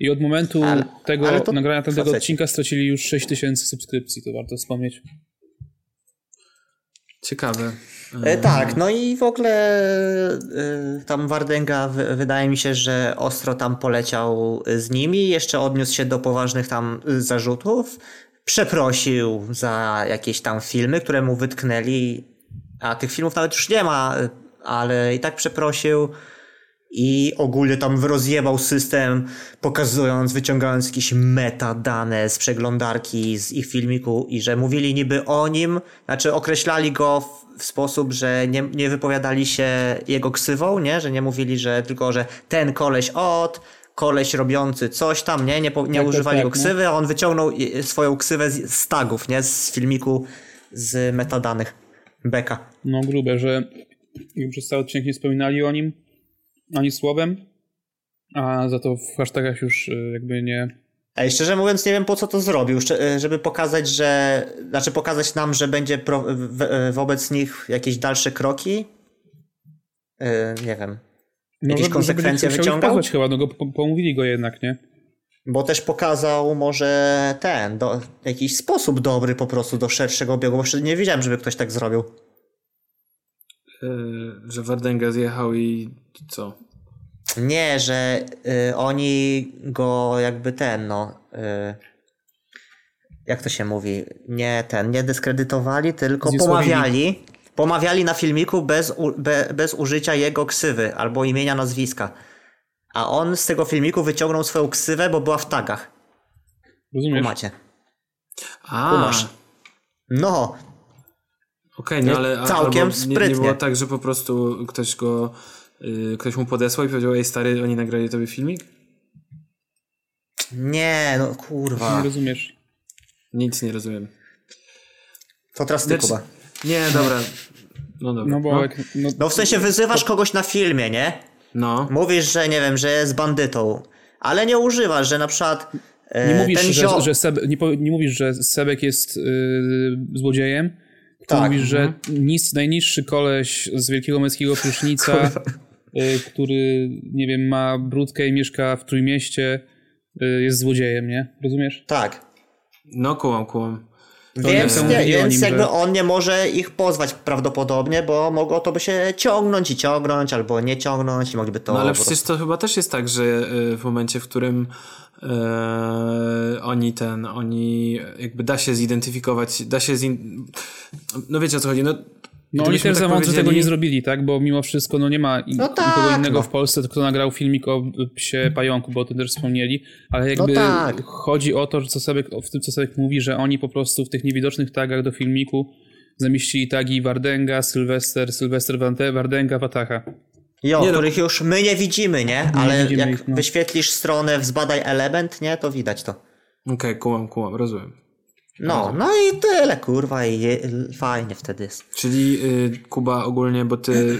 I od momentu Ale- tego ale nagrania tego odcinka stracili już 6 tysięcy subskrypcji, to warto wspomnieć. Ciekawe. E, tak, no i w ogóle e, tam Wardęga w, wydaje mi się, że ostro tam poleciał z nimi, jeszcze odniósł się do poważnych tam zarzutów, przeprosił za jakieś tam filmy, które mu wytknęli, a tych filmów nawet już nie ma, ale i tak przeprosił i ogólnie tam rozjebał system, pokazując, wyciągając jakieś metadane z przeglądarki z ich filmiku i że mówili niby o nim, znaczy określali go w, w sposób, że nie, nie wypowiadali się jego ksywą, nie? Że nie mówili, że tylko, że ten koleś od, koleś robiący coś tam, nie? Nie, po, nie Tak, tak, używali tak, jego no. ksywy, a on wyciągnął i- swoją ksywę z, z tagów, nie? Z filmiku z metadanych. Beka. No grube, że jakby przez cały odcinek nie wspominali o nim ani słowem. A za to w hashtagach już y, jakby nie... Szczerze mówiąc, nie wiem po co to zrobił, Szcze- żeby pokazać, że. Znaczy, pokazać nam, że będzie pro, w, wobec nich jakieś dalsze kroki. Yy, nie wiem. No, Jakieś żeby- konsekwencje wyciągał? chyba, no go po- pomówili go jednak, nie? Bo też pokazał może ten, do, jakiś sposób dobry po prostu do szerszego obiegu, bo nie widziałem, żeby ktoś tak zrobił. E, że Wardenga zjechał i co? Nie, że y, oni go jakby ten, no. Y, jak to się mówi? Nie ten, nie dyskredytowali, tylko pomawiali. Pomawiali na filmiku bez, u, be, bez użycia jego ksywy albo imienia, nazwiska. A on z tego filmiku wyciągnął swoją ksywę, bo była w tagach. Rozumiesz? Macie. A, Kumasz. No, okej, no Nie, ale całkiem albo nie, nie sprytnie. było tak, że po prostu ktoś go, y, ktoś mu podesłał i powiedział, ej stary, oni nagrali tobie filmik? nie, no kurwa. Nie rozumiesz. Nic nie rozumiem. To teraz ty, Znaczy- Kuba. Nie, dobra. No dobra. No bo jak, no, No w sensie wyzywasz kogoś na filmie, nie? No. Mówisz, że nie wiem, że jest bandytą, ale nie używasz, że na przykład e, nie mówisz, ten że, zio... że Seb, nie, po- nie mówisz, że Sebek jest y, złodziejem, Tak, mówisz, że nic, najniższy koleś z wielkiego męskiego prysznica, y, który, nie wiem, ma brudkę i mieszka w Trójmieście, y, jest złodziejem, nie? Rozumiesz? Tak. No kułam, kułam. Więc, nie, więc nim, jakby że- on nie może ich pozwać prawdopodobnie, bo mogło to by się ciągnąć i ciągnąć, albo nie ciągnąć i mogliby to... No ale przecież to chyba też jest tak, że y, w momencie, w którym y, oni ten, oni jakby da się zidentyfikować, da się zin... No wiecie o co chodzi, no No oni też za tak tego powiedzieli- nie zrobili, tak? Bo mimo wszystko no nie ma in- No tak, nikogo innego no. w Polsce, kto nagrał filmik o psie pająku, bo o tym też wspomnieli, ale jakby tak. chodzi o to, że co Sebek, w tym co Sebek mówi, że oni po prostu w tych niewidocznych tagach do filmiku zamieścili tagi Wardenga, Sylwester, Sylwester Wardenga, Watacha. Jo, Nie no. których już my nie widzimy, nie? Ale widzimy jak ich, no. wyświetlisz stronę w zbadaj element, nie? To widać to. Okej, kułam, kułam, rozumiem. No, no i tyle, kurwa, i je, fajnie wtedy jest. Czyli y, Kuba ogólnie, bo ty y,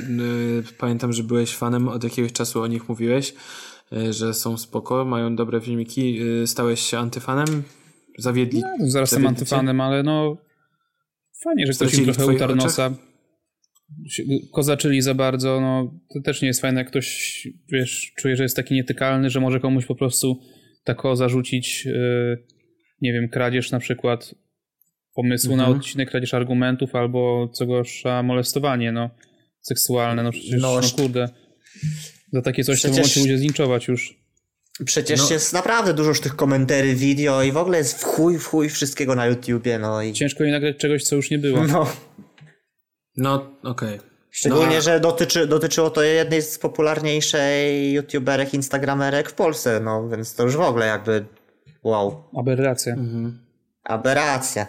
pamiętam, że byłeś fanem, od jakiegoś czasu o nich mówiłeś, y, że są spoko, mają dobre filmiki, y, stałeś się antyfanem? Zawiedli? No, zaraz jestem antyfanem, ale no fajnie, że ktoś im trochę utarł nosa. Kozaczyli za bardzo, no to też nie jest fajne, jak ktoś, wiesz, czuje, że jest taki nietykalny, że może komuś po prostu tako zarzucić, yy, nie wiem, kradzież na przykład pomysłu na Mhm. odcinek, kradzież argumentów albo co gorsza molestowanie, no, seksualne, no przecież, No, no, kurde. Za takie coś to Przecież- mogą ludzie zlinczować już. Przecież No. jest naprawdę dużo już tych komentarzy wideo i w ogóle jest w chuj, w chuj wszystkiego na YouTubie, no i... Ciężko nie nagrać czegoś, co już nie było. No, No, okej. szczególnie, No, a- że dotyczy, dotyczyło to jednej z popularniejszej youtuberek, instagramerek w Polsce, no więc to już w ogóle jakby wow, Aberracja. Mhm. aberracja,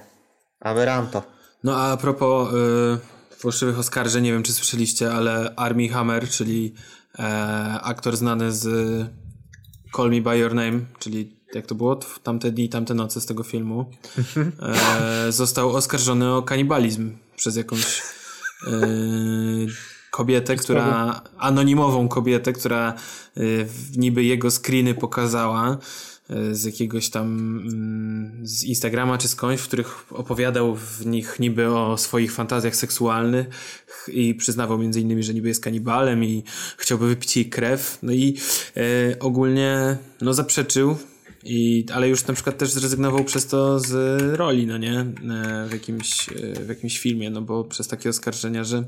aberanto. No a propos y, fałszywych oskarżeń, nie wiem czy słyszeliście, ale Armie Hammer, czyli e, aktor znany z Call Me By Your Name, czyli jak to było? W Tamte dni, tamte noce z tego filmu, e, został oskarżony o kanibalizm przez jakąś e, kobietę, która, anonimową kobietę, która e, w- niby jego screeny pokazała e, z jakiegoś tam mm, z Instagrama czy skądś, w których opowiadał w nich niby o swoich fantazjach seksualnych i przyznawał między innymi, że niby jest kanibalem i chciałby wypić jej krew. No i e, ogólnie no zaprzeczył i, ale już na przykład też zrezygnował przez to z roli, no nie? E, W jakimś, e, w jakimś filmie, no bo przez takie oskarżenia, że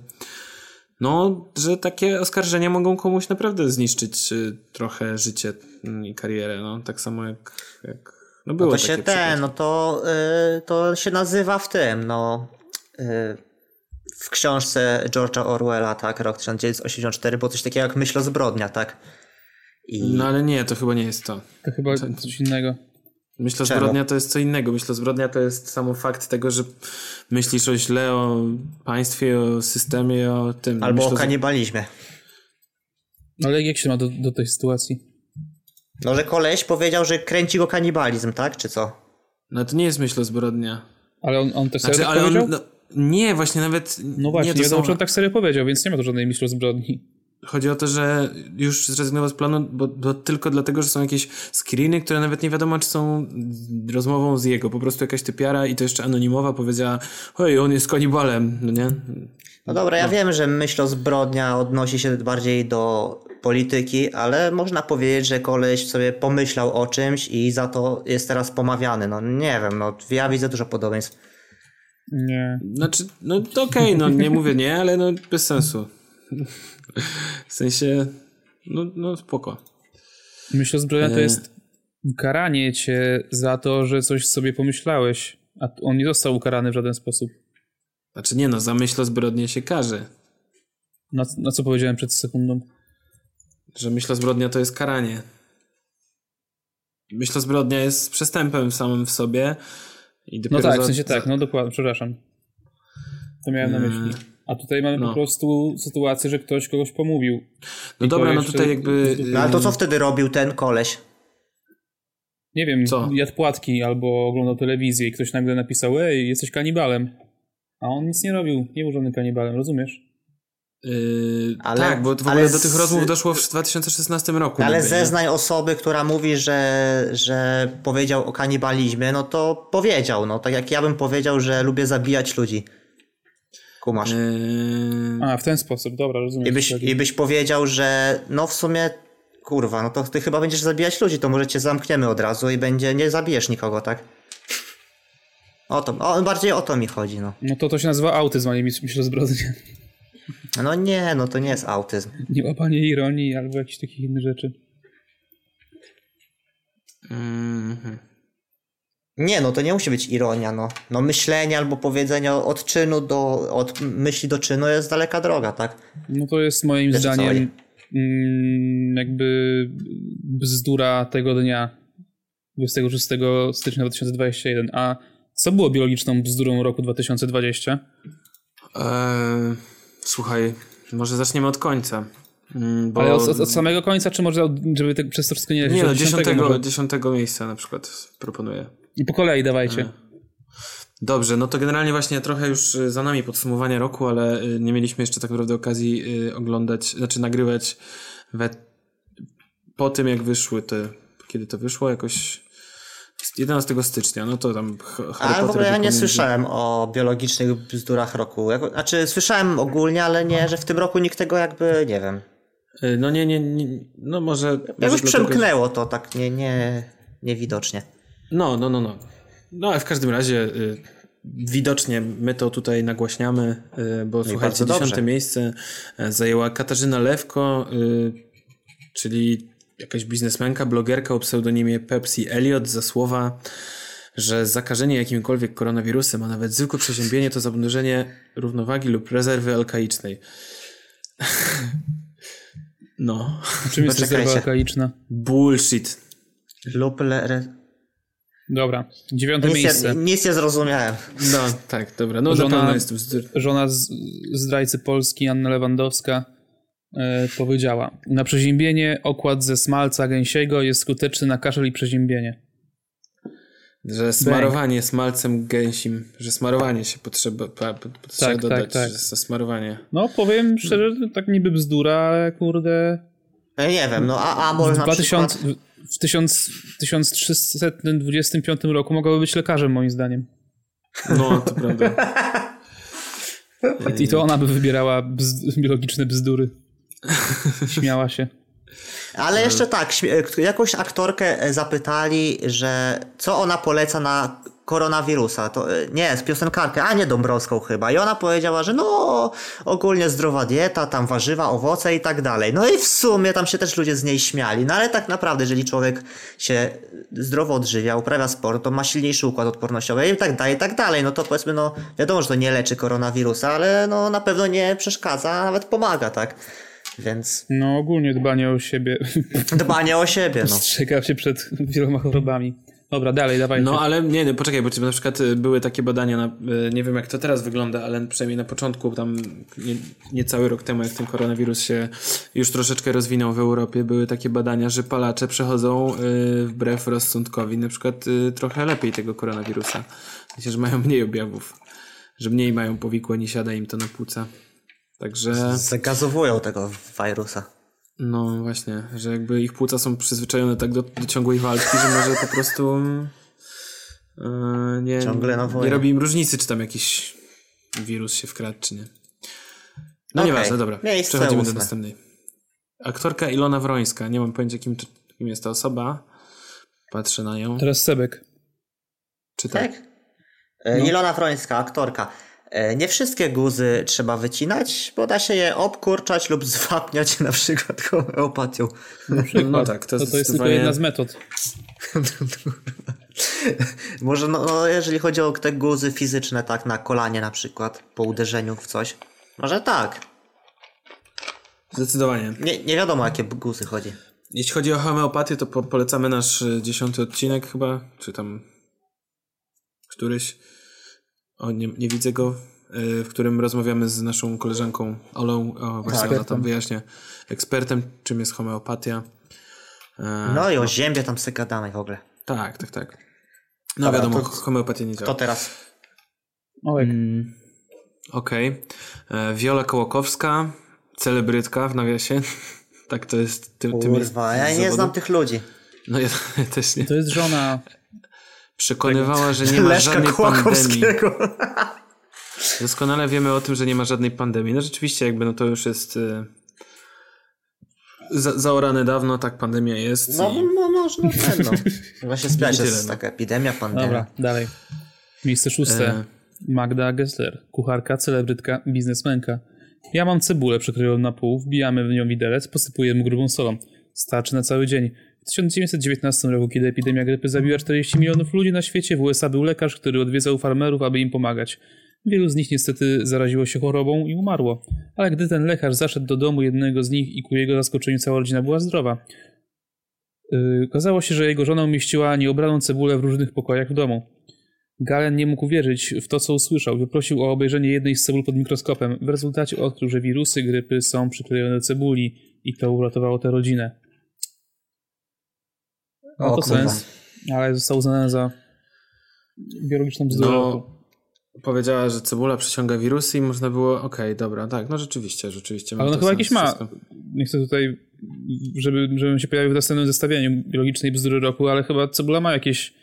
no, że takie oskarżenia mogą komuś naprawdę zniszczyć y, trochę życie mm, i karierę, no. Tak samo jak, jak no było No to się takie ten, przykłady. no to, y, to się nazywa w tym, no y, w książce George'a Orwella, tak, rok 1984, było coś takiego jak myśl o zbrodnia, tak? I No ale nie, to chyba nie jest to. To chyba coś innego. Myślę, Czemu? zbrodnia to jest co innego. Myślę, zbrodnia to jest samo fakt tego, że myślisz o źle, o państwie, o systemie, o tym. albo Myślę, o kanibalizmie. Ale jak się ma do, do tej sytuacji? No, że koleś powiedział, że kręci go kanibalizm, tak, czy co? No to nie jest myślę zbrodnia. Ale on, on serio Znaczy, tak ale powiedział? on, no, nie, właśnie nawet No właśnie, nie, nie to wiadomo, są, czy on tak serio powiedział, więc nie ma tu żadnej myśli o zbrodni. Chodzi o to, że już zrezygnował z planu, bo, bo, tylko dlatego, że są jakieś screeny, które nawet nie wiadomo, czy są rozmową z jego. Po prostu jakaś typiara i to jeszcze anonimowa powiedziała, oj, on jest kanibalem, no nie? No dobra, ja no. wiem, że myśl o zbrodnia odnosi się bardziej do polityki, ale można powiedzieć, że koleś sobie pomyślał o czymś i za to jest teraz pomawiany. No nie wiem, no ja widzę dużo podobieństw. Nie. Znaczy, no to okej, okay, no nie mówię nie, ale no bez sensu. W sensie, no, no spoko. Myślę, zbrodnia to e. jest karanie cię za to, że coś sobie pomyślałeś, a on nie został ukarany w żaden sposób. Znaczy nie no, za myśl o zbrodni się karze. Na, na co powiedziałem przed sekundą? Że myśl o zbrodnia to jest karanie. Myśl o zbrodnia jest przestępem samym w sobie. no tak, za... w sensie tak, no dokładnie, przepraszam. To miałem na myśli. A tutaj mamy no. po prostu sytuację, że ktoś kogoś pomówił. No dobra, no tutaj jakby... No ale to co wtedy robił ten koleś? Nie wiem, co? jadł płatki albo oglądał telewizję i ktoś nagle napisał ej, jesteś kanibalem. A on nic nie robił, nie był żadnym kanibalem, rozumiesz? Yy, ale, tak, bo w ogóle do tych rozmów doszło w 2016 roku. Ale zeznań osoby, która mówi, że, że powiedział o kanibalizmie, no to powiedział. No, tak jak ja bym powiedział, że lubię zabijać ludzi. Kumasz. Yy... A, w ten sposób, dobra, rozumiem. I byś, I byś powiedział, że no w sumie, kurwa, no to ty chyba będziesz zabijać ludzi, to może cię zamkniemy od razu i będzie, nie zabijesz nikogo, tak? O to, o, bardziej o to mi chodzi, no. No to to się nazywa autyzm, a nie myślę zbrodnie. No nie, no to nie jest autyzm. Nie łapanie ironii albo jakichś takich innych rzeczy. Mm -hmm. Nie, no to nie musi być ironia, no. No myślenie albo powiedzenie od czynu do, od myśli do czynu jest daleka droga, tak? No to jest moim Wiesz zdaniem mm, jakby bzdura tego dnia, 26 stycznia 2021. A co było biologiczną bzdurą roku 2020? Eee, słuchaj, może zaczniemy od końca. Mm, bo... Ale od, od, samego końca, czy może żeby te, przez to wszystko nie... Nie, no, dziesiątego, dziesiątego miejsca na przykład proponuję. I po kolei dawajcie. E. Dobrze, no to generalnie właśnie trochę już y, za nami podsumowanie roku, ale y, nie mieliśmy jeszcze tak naprawdę okazji oglądać, znaczy nagrywać we, po tym jak wyszły te, kiedy to wyszło, jakoś 11 stycznia, no to tam Harry Ale w ogóle ja nie słyszałem o biologicznych bzdurach roku. Znaczy słyszałem ogólnie, ale nie, że w tym roku nikt tego jakby, nie wiem. No nie, nie, nie no może... Jakoś przemknęło to tak nie, nie, niewidocznie. No, no, no, no. No, ale w każdym razie y, widocznie my to tutaj nagłaśniamy, y, bo no słuchajcie, dziesiąte miejsce y, zajęła Katarzyna Lewko, y, czyli jakaś biznesmenka, blogerka o pseudonimie Pepsi Elliot za słowa, że zakażenie jakimkolwiek koronawirusem, a nawet zwykłe przeziębienie to zaburzenie równowagi lub rezerwy alkaicznej. no. Czym jest rezerwa alkaiczna? Bullshit. Lub le... Dobra, dziewiąte nic miejsce. Ja, nic nie zrozumiałem. No, tak, dobra. No żona, jest wzdyr. żona z, zdrajcy Polski, Anna Lewandowska, e, powiedziała Na przeziębienie okład ze smalca gęsiego jest skuteczny na kaszel i przeziębienie. Że smarowanie Bang. smalcem gęsim, że smarowanie się potrzeba, potrzeba tak, dodać, tak, tak. że smarowanie. No powiem szczerze, tak niby bzdura, ale kurde... Ja nie wiem, no a Amol na 2000, przykład w 1000, 1325 roku mogłaby być lekarzem, moim zdaniem. No, to prawda. I to ona by wybierała bzd biologiczne bzdury. Śmiała się. Ale jeszcze tak, jakąś aktorkę zapytali, że co ona poleca na koronawirusa. To, e, nie, z piosenkarkę, a nie Dąbrowską chyba. I ona powiedziała, że no ogólnie zdrowa dieta, tam warzywa, owoce i tak dalej. No i w sumie tam się też ludzie z niej śmiali. No ale tak naprawdę, jeżeli człowiek się zdrowo odżywia, uprawia sport, to ma silniejszy układ odpornościowy i tak dalej, i tak dalej. No to powiedzmy, no wiadomo, że to nie leczy koronawirusa, ale no na pewno nie przeszkadza, a nawet pomaga, tak? Więc... No ogólnie dbanie o siebie. Dbanie o siebie, no. Strzega się przed wieloma chorobami. Dobra, dalej, dawaj. No ale nie, nie, poczekaj, bo na przykład y, były takie badania, na, y, nie wiem jak to teraz wygląda, ale przynajmniej na początku, tam nie, nie cały rok temu, jak ten koronawirus się już troszeczkę rozwinął w Europie, były takie badania, że palacze przechodzą y, wbrew rozsądkowi na przykład trochę lepiej tego koronawirusa. Myślę, że mają mniej objawów, że mniej mają powikłań i siada im to na płuca. Także, Zagazowują tego wirusa. No właśnie, że jakby ich płuca są przyzwyczajone tak do, do ciągłej walki, że może po prostu e, nie, Ciągle na nie robi im różnicy, czy tam jakiś wirus się wkradł, czy nie. No Okej. nieważne, dobra. Miejsce Przechodzimy do ósme. następnej. Aktorka Ilona Wrońska. Nie mam pojęcia, kim, kim jest ta osoba. Patrzę na ją. Teraz Sebek. Czy tak? Tak? E, Ilona Wrońska, aktorka. E, Nie wszystkie guzy trzeba wycinać, bo da się je obkurczać lub zwapniać na przykład homeopatią. No tak, to, To, to jest tylko jedna z metod. Może no, no, jeżeli chodzi o te guzy fizyczne, tak na kolanie na przykład, po uderzeniu w coś. Może tak. Zdecydowanie. Nie, nie wiadomo jakie guzy chodzi. Jeśli chodzi o homeopatię, to po, polecamy nasz dziesiąty odcinek chyba, czy tam któryś. O, nie, nie widzę go, y, w którym rozmawiamy z naszą koleżanką Olą. O, właśnie ona tam wyjaśnia ekspertem, czym jest homeopatia. E, No i o ziemię tam se gadamy w ogóle. Tak, tak, tak. No Dobra, wiadomo, to- homeopatia nie działa. To teraz. Mm, Okej. E, Wiola Kołakowska, celebrytka w nawiasie. tak to jest. Tym, tym Kurwa, ja nie znam tych ludzi. No ja, ja też nie. To jest żona. Przekonywała, że nie ma Leszka żadnej pandemii. Doskonale wiemy o tym, że nie ma żadnej pandemii. No rzeczywiście, jakby no to już jest e, za, zaorane dawno, tak pandemia jest. No, i, no można ten, no. Właśnie spiać, jest no. taka epidemia, pandemia. Dobra, dalej. Miejsce szóste. E. Magda Gessler. Kucharka, celebrytka, biznesmenka. Ja mam cebulę przekrojoną na pół, wbijamy w nią widelec, posypujemy grubą solą. Starczy na cały dzień. W 1919 roku, kiedy epidemia grypy zabiła 40 milionów ludzi na świecie, w USA był lekarz, który odwiedzał farmerów, aby im pomagać. Wielu z nich niestety zaraziło się chorobą i umarło. Ale gdy ten lekarz zaszedł do domu jednego z nich i ku jego zaskoczeniu cała rodzina była zdrowa. Yy, okazało się, że jego żona umieściła nieobraną cebulę w różnych pokojach w domu. Galen nie mógł uwierzyć w to, co usłyszał. Wyprosił o obejrzenie jednej z cebul pod mikroskopem. W rezultacie odkrył, że wirusy grypy są przyklejone do cebuli i to uratowało tę rodzinę. Ma O to kurwa. sens, ale został uznany za biologiczną bzdurę. no, powiedziała, że cebula przyciąga wirusy i można było, okej, dobra, tak, no rzeczywiście, rzeczywiście. ale no chyba sens jakieś ma. wszystko. Nie chcę tutaj, żeby, żebym się pojawił w następnym zestawieniu biologicznej bzdury roku, ale chyba cebula ma jakieś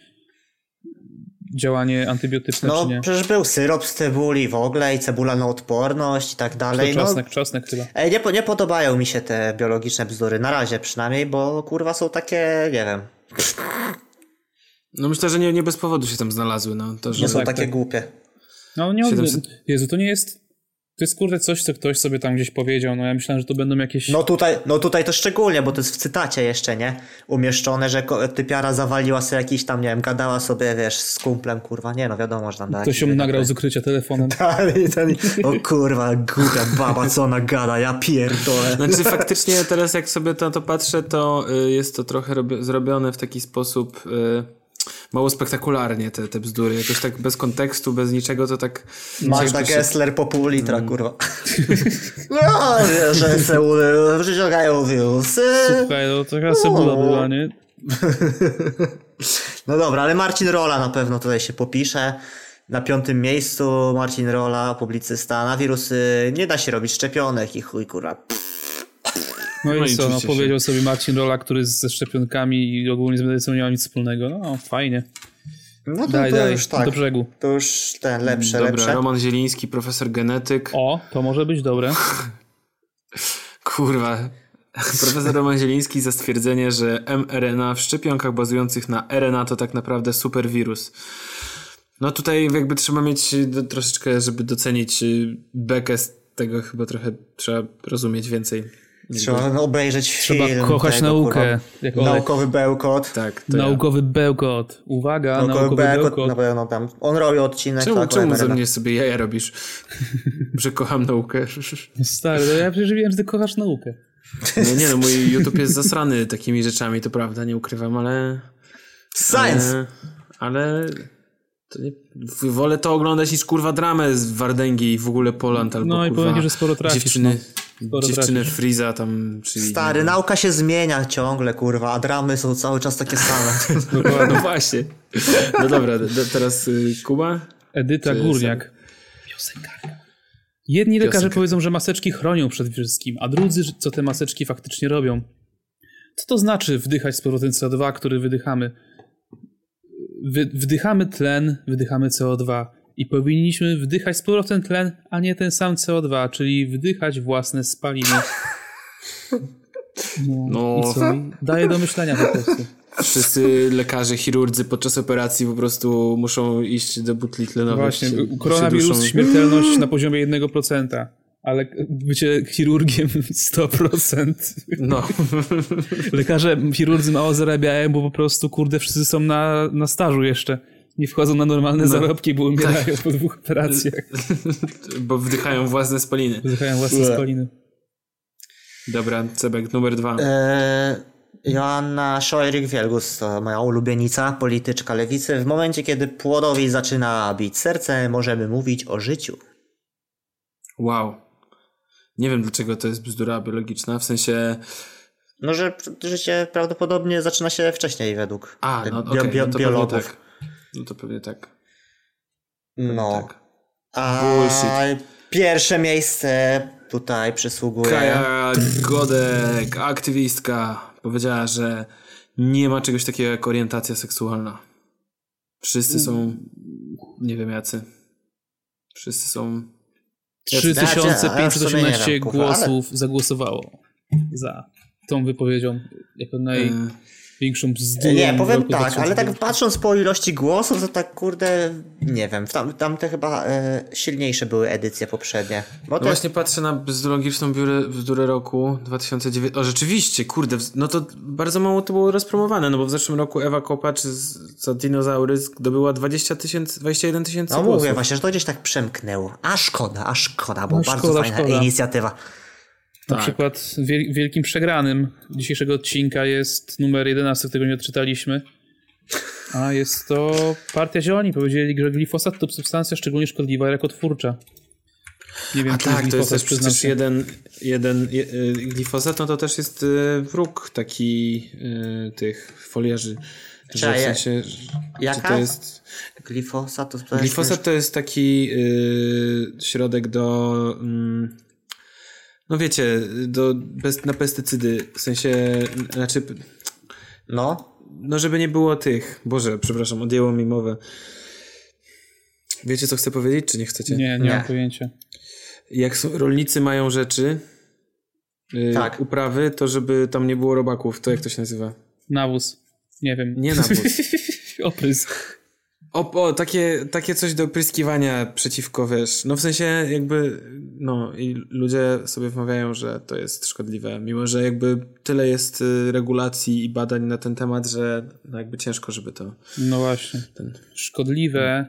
działanie antybiotyczne, No czy nie? przecież był syrop z cebuli w ogóle i cebula na odporność i tak To dalej. No, czosnek, czosnek chyba. Ej, nie, nie podobają mi się te biologiczne bzdury, na razie przynajmniej, bo kurwa są takie, nie wiem, No myślę, że nie, nie bez powodu się tam znalazły, no. To, że nie są tak, takie tak. głupie. No nie 700 Jezu, to nie jest. To jest kurde coś, co ktoś sobie tam gdzieś powiedział. No ja myślałem, że to będą jakieś. No tutaj, no tutaj to szczególnie, bo to jest w cytacie jeszcze, nie? Umieszczone, że typiara zawaliła sobie jakiś tam, nie wiem, gadała sobie, wiesz, z kumplem, kurwa, nie no wiadomo, że tam ktoś ją nagrał z ukrycia telefonem. I ten, o kurwa, głupia baba, co ona gada, ja pierdolę. Znaczy faktycznie teraz jak sobie na to patrzę, to y, jest to trochę robi- zrobione w taki sposób y, mało spektakularnie te, te bzdury. Jakoś tak bez kontekstu, bez niczego, to tak... Magda ciężko się- Gessler po pół litra, Mm. kurwa. No, że se u- przyciągają wirusy. Słuchaj, no taka cebula była, nie? No dobra, ale Marcin Rola na pewno tutaj się popisze. Na piątym miejscu Marcin Rola, publicysta. Na wirusy nie da się robić szczepionek i chuj, kurwa. No No i i co, no powiedział sobie Marcin Rola, który ze szczepionkami i ogólnie z medycyną nie ma nic wspólnego. No fajnie. No to, Daj, to daj, już tak. do brzegu. To już ten lepsze, Dobra, lepsze. Roman Zieliński, profesor genetyk. O, to może być dobre. Kurwa. Profesor Roman Zieliński za stwierdzenie, że mRNA w szczepionkach bazujących na RNA to tak naprawdę super wirus. No tutaj jakby trzeba mieć y, do, troszeczkę, żeby docenić y, bekę z tego chyba trochę trzeba rozumieć więcej. Trzeba obejrzeć Trzeba film. kochać tego, naukę. Naukowy bełkot. Tak, to ja. Naukowy bełkot. Uwaga, Naukowy naukowy bełkot bełkot. na pewno tam. On robi odcinek. Czemu, tak, czemu ze mnie sobie jaja robisz? że kocham naukę. Stary, no ja przecież wiem, że ty kochasz naukę. No nie no, mój YouTube jest zasrany takimi rzeczami, to prawda, nie ukrywam, ale... Science! Ale, ale to nie, wolę to oglądać niż kurwa dramę z Wardęgi i w ogóle Poland albo No i powiem ci, że sporo tracisz, dziewczyny, no. Dziewczyny. Freeza tam, czyli... Stary, nauka się zmienia ciągle, kurwa, a dramy są cały czas takie same. No właśnie. No dobra, d- d- teraz y, Kuba? Edyta Czy Górniak. Piosenkarka. Jedni lekarze Piosenkę. powiedzą, że maseczki chronią przed wszystkim, a drudzy, co te maseczki faktycznie robią. Co to znaczy wdychać z powrotem CO2, który wydychamy? Wy, wdychamy tlen, wydychamy CO2 i powinniśmy wdychać z powrotem tlen, a nie ten sam CO2, czyli wdychać własne spaliny. No, No. i co? I Daje do myślenia po prostu. Wszyscy lekarze, chirurdzy podczas operacji po prostu muszą iść do butli tlenowych. Właśnie, koronawirus, śmiertelność na poziomie 1%, ale bycie chirurgiem 100%. No. Lekarze, chirurdzy mało zarabiają, bo po prostu, kurde, wszyscy są na, na stażu jeszcze. Nie wchodzą na normalne zarobki, bo umierają po dwóch operacjach. Bo wdychają własne spaliny. Wydychają własne Nie. spaliny. Dobra, Cebek numer dwa. E, Joanna Szojryk-Wielgus to moja ulubienica, polityczka lewicy. W momencie, kiedy płodowi zaczyna bić serce, możemy mówić o życiu. Wow. Nie wiem dlaczego to jest bzdura biologiczna, w sensie... No, że życie prawdopodobnie zaczyna się wcześniej według A, no okej, bio- no to biologów. tak. No to pewnie tak. No. tak. A Bullshit. pierwsze miejsce tutaj przysługuje. Kaja Godek, aktywistka, powiedziała, że nie ma czegoś takiego jak orientacja seksualna. Wszyscy są, nie wiem jacy. Wszyscy są... Znaczy, a ja w sumie nie 3518 wiem, kurwa, ale- głosów zagłosowało za tą wypowiedzią jako bzdurą. Nie, powiem tak, ale tak 2009. patrząc po ilości głosów, to tak kurde, nie wiem, tam, tam te chyba e, silniejsze były edycje poprzednie. Bo No jest, właśnie patrzę na bzdurologiczną biurę, bzdurę roku 2009. O, rzeczywiście, kurde, no to bardzo mało to było rozpromowane, no bo w zeszłym roku Ewa Kopacz z, za dinozaury zdobyła 20 tysięcy, 21 tysięcy no głosów. mówię właśnie, że to gdzieś tak przemknęło. A szkoda, a szkoda, bo No bardzo szkoda, fajna szkoda. inicjatywa. Na Tak. przykład wiel- wielkim przegranym dzisiejszego odcinka jest numer 11, którego nie odczytaliśmy. A jest to Partia Zieloni. Powiedzieli, że glifosat to substancja szczególnie szkodliwa rakotwórcza. Nie wiem, A tak, to jest też przecież się. jeden, jeden je, y, glifosat, no to też jest y, wróg taki y, tych foliarzy. Że w sensie, jaka? to jest... Glifosat to, Glifosat to jest taki y, środek do... mm, no wiecie, do, bez, na pestycydy, w sensie, znaczy, No, no żeby nie było tych, Boże, przepraszam, odjęło mi mowę. Wiecie, co chcę powiedzieć, czy nie chcecie? Nie, nie, Nie. mam pojęcia. Jak są, rolnicy mają rzeczy, y, Tak. uprawy, to żeby tam nie było robaków, to jak to się nazywa? Nawóz. Nie wiem. Nie nawóz. Oprysk. O, o takie, takie coś do pryskiwania przeciwko, wiesz, no w sensie jakby, no i ludzie sobie wmawiają, że to jest szkodliwe, mimo że jakby tyle jest y, regulacji i badań na ten temat, że no jakby ciężko, żeby to... No właśnie. Ten... Szkodliwe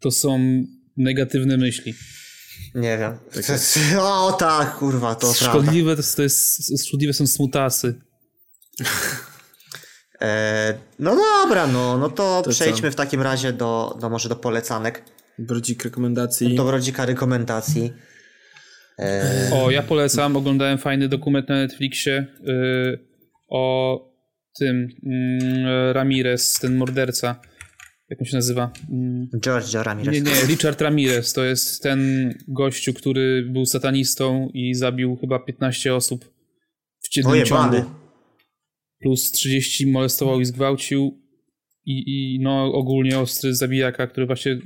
to są negatywne myśli. nie wiem. To jest, o tak, kurwa, to prawda. Szkodliwe to, to jest, szkodliwe są smutasy. E, no dobra, no, no to, To przejdźmy co? w takim razie do, do może do polecanek. Brodzik rekomendacji. Dobrodzika rekomendacji. E, O, ja polecam, oglądałem fajny dokument na Netflixie y, o tym mm, Ramirez, ten morderca. Jak on się nazywa? Mm, Giorgio Ramirez. nie, nie, Richard Ramirez. To jest ten gościu, który był satanistą i zabił chyba 15 osób w ciągu. Plus 30 molestował i zgwałcił. I, I no ogólnie ostry zabijaka, który właśnie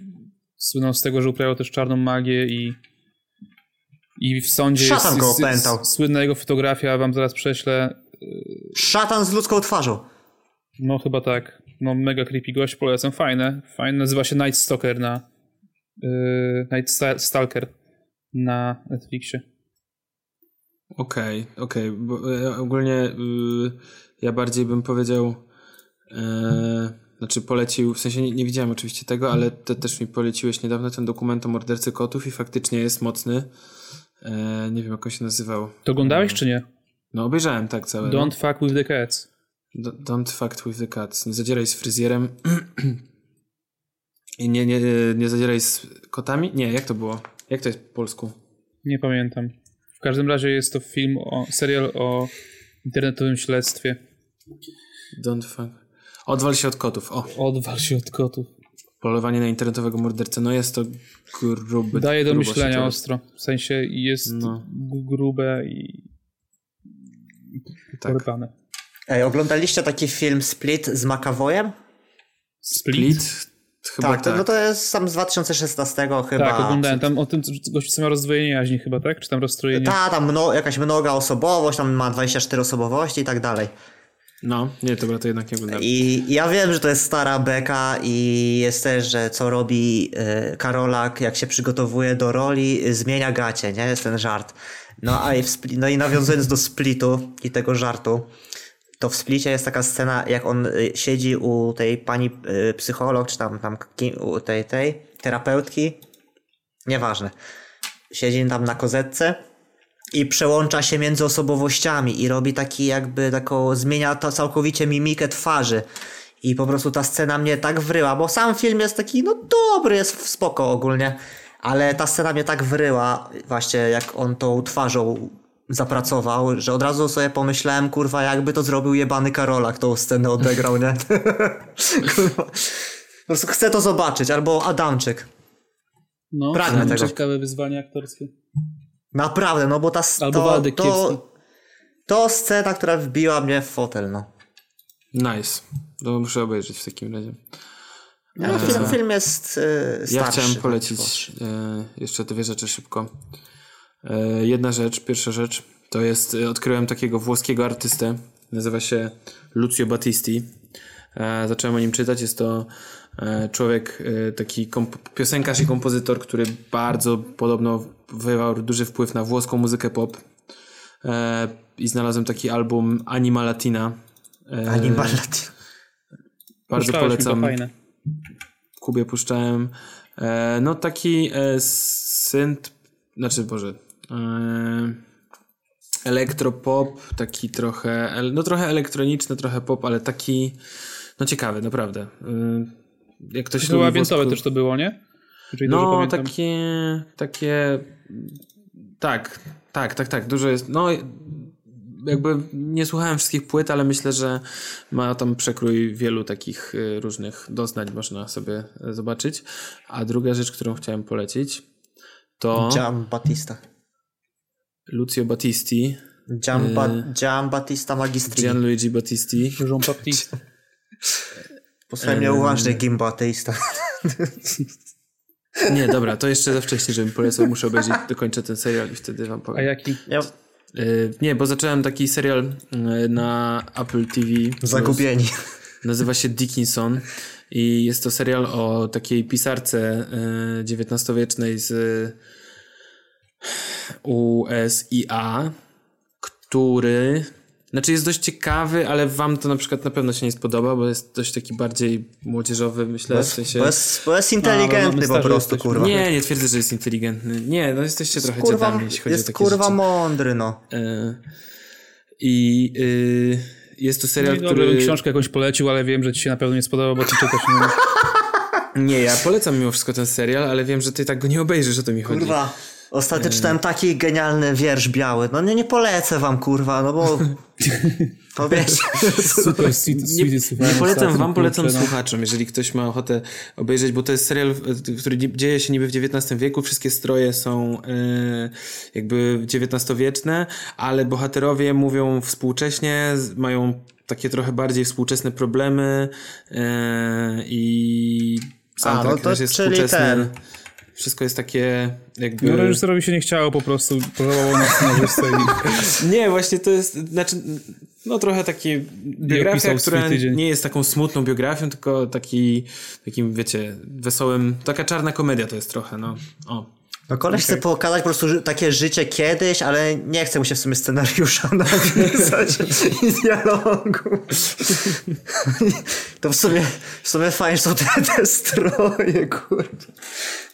słynął z tego, że uprawiał też czarną magię i i w sądzie Szatan jest, go jest, opętał. jest słynna jego fotografia, wam zaraz prześlę. Szatan z ludzką twarzą. No chyba tak. No mega creepy gość, polecam. Fajne. Fajne. Nazywa się Night Stalker na yy, Night Sta- Stalker na Netflixie. Okej, okej. bo e, Ogólnie y, ja bardziej bym powiedział, e, znaczy polecił, w sensie nie, nie widziałem oczywiście tego, ale te też mi poleciłeś niedawno ten dokument o mordercy kotów i faktycznie jest mocny. E, nie wiem jak on się nazywał. To oglądałeś czy nie? No obejrzałem tak całe. Don't fuck with the cats. no. D- Don't fuck with the cats. Nie zadzieraj z fryzjerem. I nie, nie, nie zadzieraj z kotami? Nie, jak to było? Jak to jest po polsku? Nie pamiętam. W każdym razie jest to film, o, serial o internetowym śledztwie. Don't fuck. Odwal się od kotów. O. Odwal się od kotów. polowanie na internetowego mordercę, no jest to gruby. Daje do myślenia ostro. W sensie jest No. grube i Tak. porypane. Ej, oglądaliście taki film Split z McAvoyem? Split? Chyba tak, tak. To, no to jest sam z 2016 chyba. Tak, oglądałem tam o tym, co- gościu co ma rozdwojenie jaźni chyba, tak? Czy tam rozstrojenie? Ta, tam mno, jakaś mnoga osobowość, tam ma 24 osobowości i tak dalej. No, nie, dobra, to jednak nie oglądałem. I ja wiem, że to jest stara beka i jest też, że co robi y, Karolak, jak się przygotowuje do roli, y, zmienia gacie, nie? Jest ten żart. No, a i no i nawiązując do splitu i tego żartu, to w splicie jest taka scena, jak on y, siedzi u tej pani psycholog, czy tam, tam u tej, tej terapeutki, nieważne. Siedzi tam na kozetce i przełącza się między osobowościami i robi taki jakby taką, zmienia to całkowicie mimikę twarzy. I po prostu ta scena mnie tak wryła, bo sam film jest taki, no dobry, jest spoko ogólnie, ale ta scena mnie tak wryła, właśnie jak on tą twarzą zapracował, że od razu sobie pomyślałem, kurwa, jakby to zrobił jebany Karolak, tą scenę odegrał, nie? kurwa. Po prostu chcę to zobaczyć, albo Adamczyk. No, pragnę tego. ciekawe wyzwanie aktorskie. Naprawdę, no bo ta Albo to, Waldek to, to scena, która wbiła mnie w fotel, no. Nice. To muszę obejrzeć w takim razie. No, film, film jest y, starszy. Ja chciałem tak, polecić e, jeszcze dwie rzeczy szybko. E, jedna rzecz, pierwsza rzecz, to jest, e, odkryłem takiego włoskiego artystę, nazywa się Lucio Battisti. E, zacząłem o nim czytać, jest to e, człowiek, e, taki komp- piosenkarz i kompozytor, który bardzo podobno wywarł duży wpływ na włoską muzykę pop. E, I znalazłem taki album Anima Latina. E, Animal Latin. Bardzo Puszczałeś polecam. fajne. Kubie puszczałem. E, no taki e, synth, znaczy Boże, e, elektropop, taki trochę, no trochę elektroniczny, trochę pop, ale taki, no ciekawy, naprawdę. Jak ktoś Więtowe włoską- też to było, nie? Dobrze No, takie, takie, tak, tak, tak, tak, dużo jest, no jakby nie słuchałem wszystkich płyt, ale myślę, że ma tam przekrój wielu takich y, różnych doznań, można sobie y, zobaczyć. A druga rzecz, którą chciałem polecić, to Gian Battista. Lucio Battisti, Gian, ba- Gian Battista Magistri. Gianluigi Battisti. Jean Baptiste. Posłuchaj mnie uważnie, Gim Battista. Nie, dobra, to jeszcze za wcześnie, żebym polecał, muszę obejrzeć, dokończę ten serial i wtedy wam A powiem. jaki? Ja, Y, Nie, bo zacząłem taki serial y, na Apple TV. zagubieni. Nazywa się Dickinson i jest to serial o takiej pisarce XIX-wiecznej z USIA, który znaczy jest dość ciekawy, ale wam to na przykład na pewno się nie spodoba, bo jest dość taki bardziej młodzieżowy, myślę, w sensie... Bo jest, bo jest inteligentny no, my po prostu, jesteśmy. kurwa. Nie, nie twierdzę, że jest inteligentny. Nie, no jesteście trochę kurwa, dziadami, jeśli chodzi o jest takie kurwa rzeczy. mądry, no. Y, I y, jest to No serial, bym który... książkę jakąś polecił, ale wiem, że ci się na pewno nie spodoba, bo ty czytasz nie umiesz. Nie, ja polecam mimo wszystko ten serial, ale wiem, że ty tak go nie obejrzysz, o to mi chodzi. Kurwa. Ostatnio E. czytałem taki genialny wiersz biały. No nie, nie polecę wam, kurwa, no bo... Wiecie. Super sweet, Nie, sweet nie polecam wam, polecam kurczę, no. słuchaczom, jeżeli ktoś ma ochotę obejrzeć, bo to jest serial, który dzieje się niby w XIX wieku, wszystkie stroje są e, jakby XIX-wieczne, ale bohaterowie mówią współcześnie, mają takie trochę bardziej współczesne problemy e, i A, no to też jest czyli współczesny. ten. Wszystko jest takie jakby... No reżyserowi się nie chciało po prostu, podobało na scenarzystę i Nie, właśnie to jest, znaczy, no trochę takie biografia, która nie jest taką smutną biografią, tylko taki, takim, wiecie, wesołym, taka czarna komedia to jest trochę, no. O. No koleś chce pokazać po prostu takie życie kiedyś, ale nie chce mu się w sumie scenariusza napisać i dialogu. To w sumie, w sumie fajnie są te, te stroje, kurwa.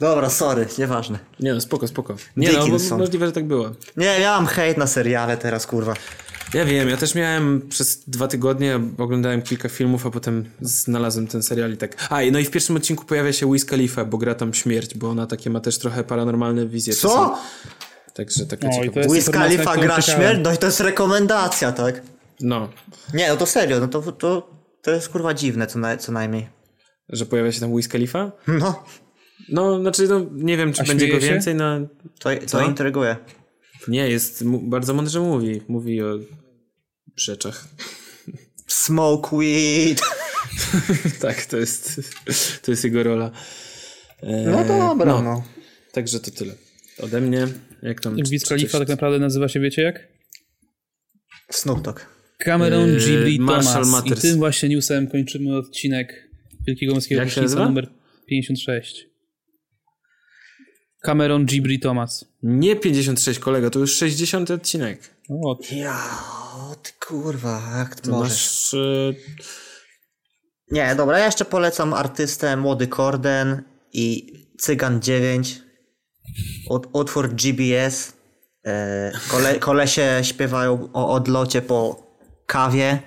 Dobra, sorry, nieważne. Nie no, spoko, spoko. Nie no, Dickinson. możliwe, że tak było. Nie, ja mam hejt na seriale teraz, kurwa. Ja wiem, ja też miałem przez dwa tygodnie, oglądałem kilka filmów, a potem znalazłem ten serial i tak. A, no i w pierwszym odcinku pojawia się Wiz Khalifa, bo gra tam śmierć, bo ona takie ma też trochę paranormalne wizje. Co? czasem. Także taka O, i to ciekawa. jest- Wiz Khalifa gra czekałem. śmierć? No i to jest rekomendacja, tak? No. Nie, no to serio, no to, to, to jest kurwa dziwne co, na, co najmniej. Że pojawia się tam Wiz Khalifa? No, No, znaczy, no, nie wiem, czy A będzie go śmieje się? więcej, no... to, Co? to intryguje. Nie, jest, bardzo mądrze mówi. Mówi o rzeczach. Smoke weed. tak, to jest, to jest jego rola. E, No dobra, no. no. Także to tyle. Ode mnie. Jak tam... Wiz Khalifa tak naprawdę nazywa się, wiecie jak? Snoop Dogg. Cameron Yy, Ghibli Marshall Thomas. Matters. I tym właśnie newsem kończymy odcinek Wielkiego Męskiego Jak się Prysznica nazywa? numer 56. Cameron Ghibli Thomas. Nie 56, kolego, to już 60 odcinek. O, Ja, o ty kurwa, jak To możesz. masz... E, Nie, dobra, ja jeszcze polecam artystę Młody Korden i Cygan 9. Ut- Utwór GBS. E, kole, kolesie śpiewają o odlocie po kawie.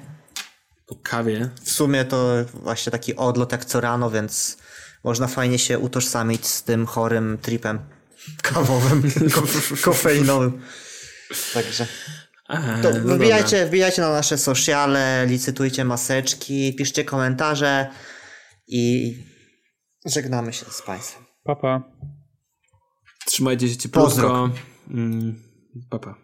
po kawie. W sumie to właśnie taki odlot jak co rano, więc można fajnie się utożsamić z tym chorym tripem kawowym, ko- kofeinowym. Także. To no wbijajcie, dobra. wbijajcie na nasze sociale, licytujcie maseczki, piszcie komentarze i żegnamy się z Państwem. papa. Trzymajcie się cieplutko. Pozdro. Mm, pa, pa.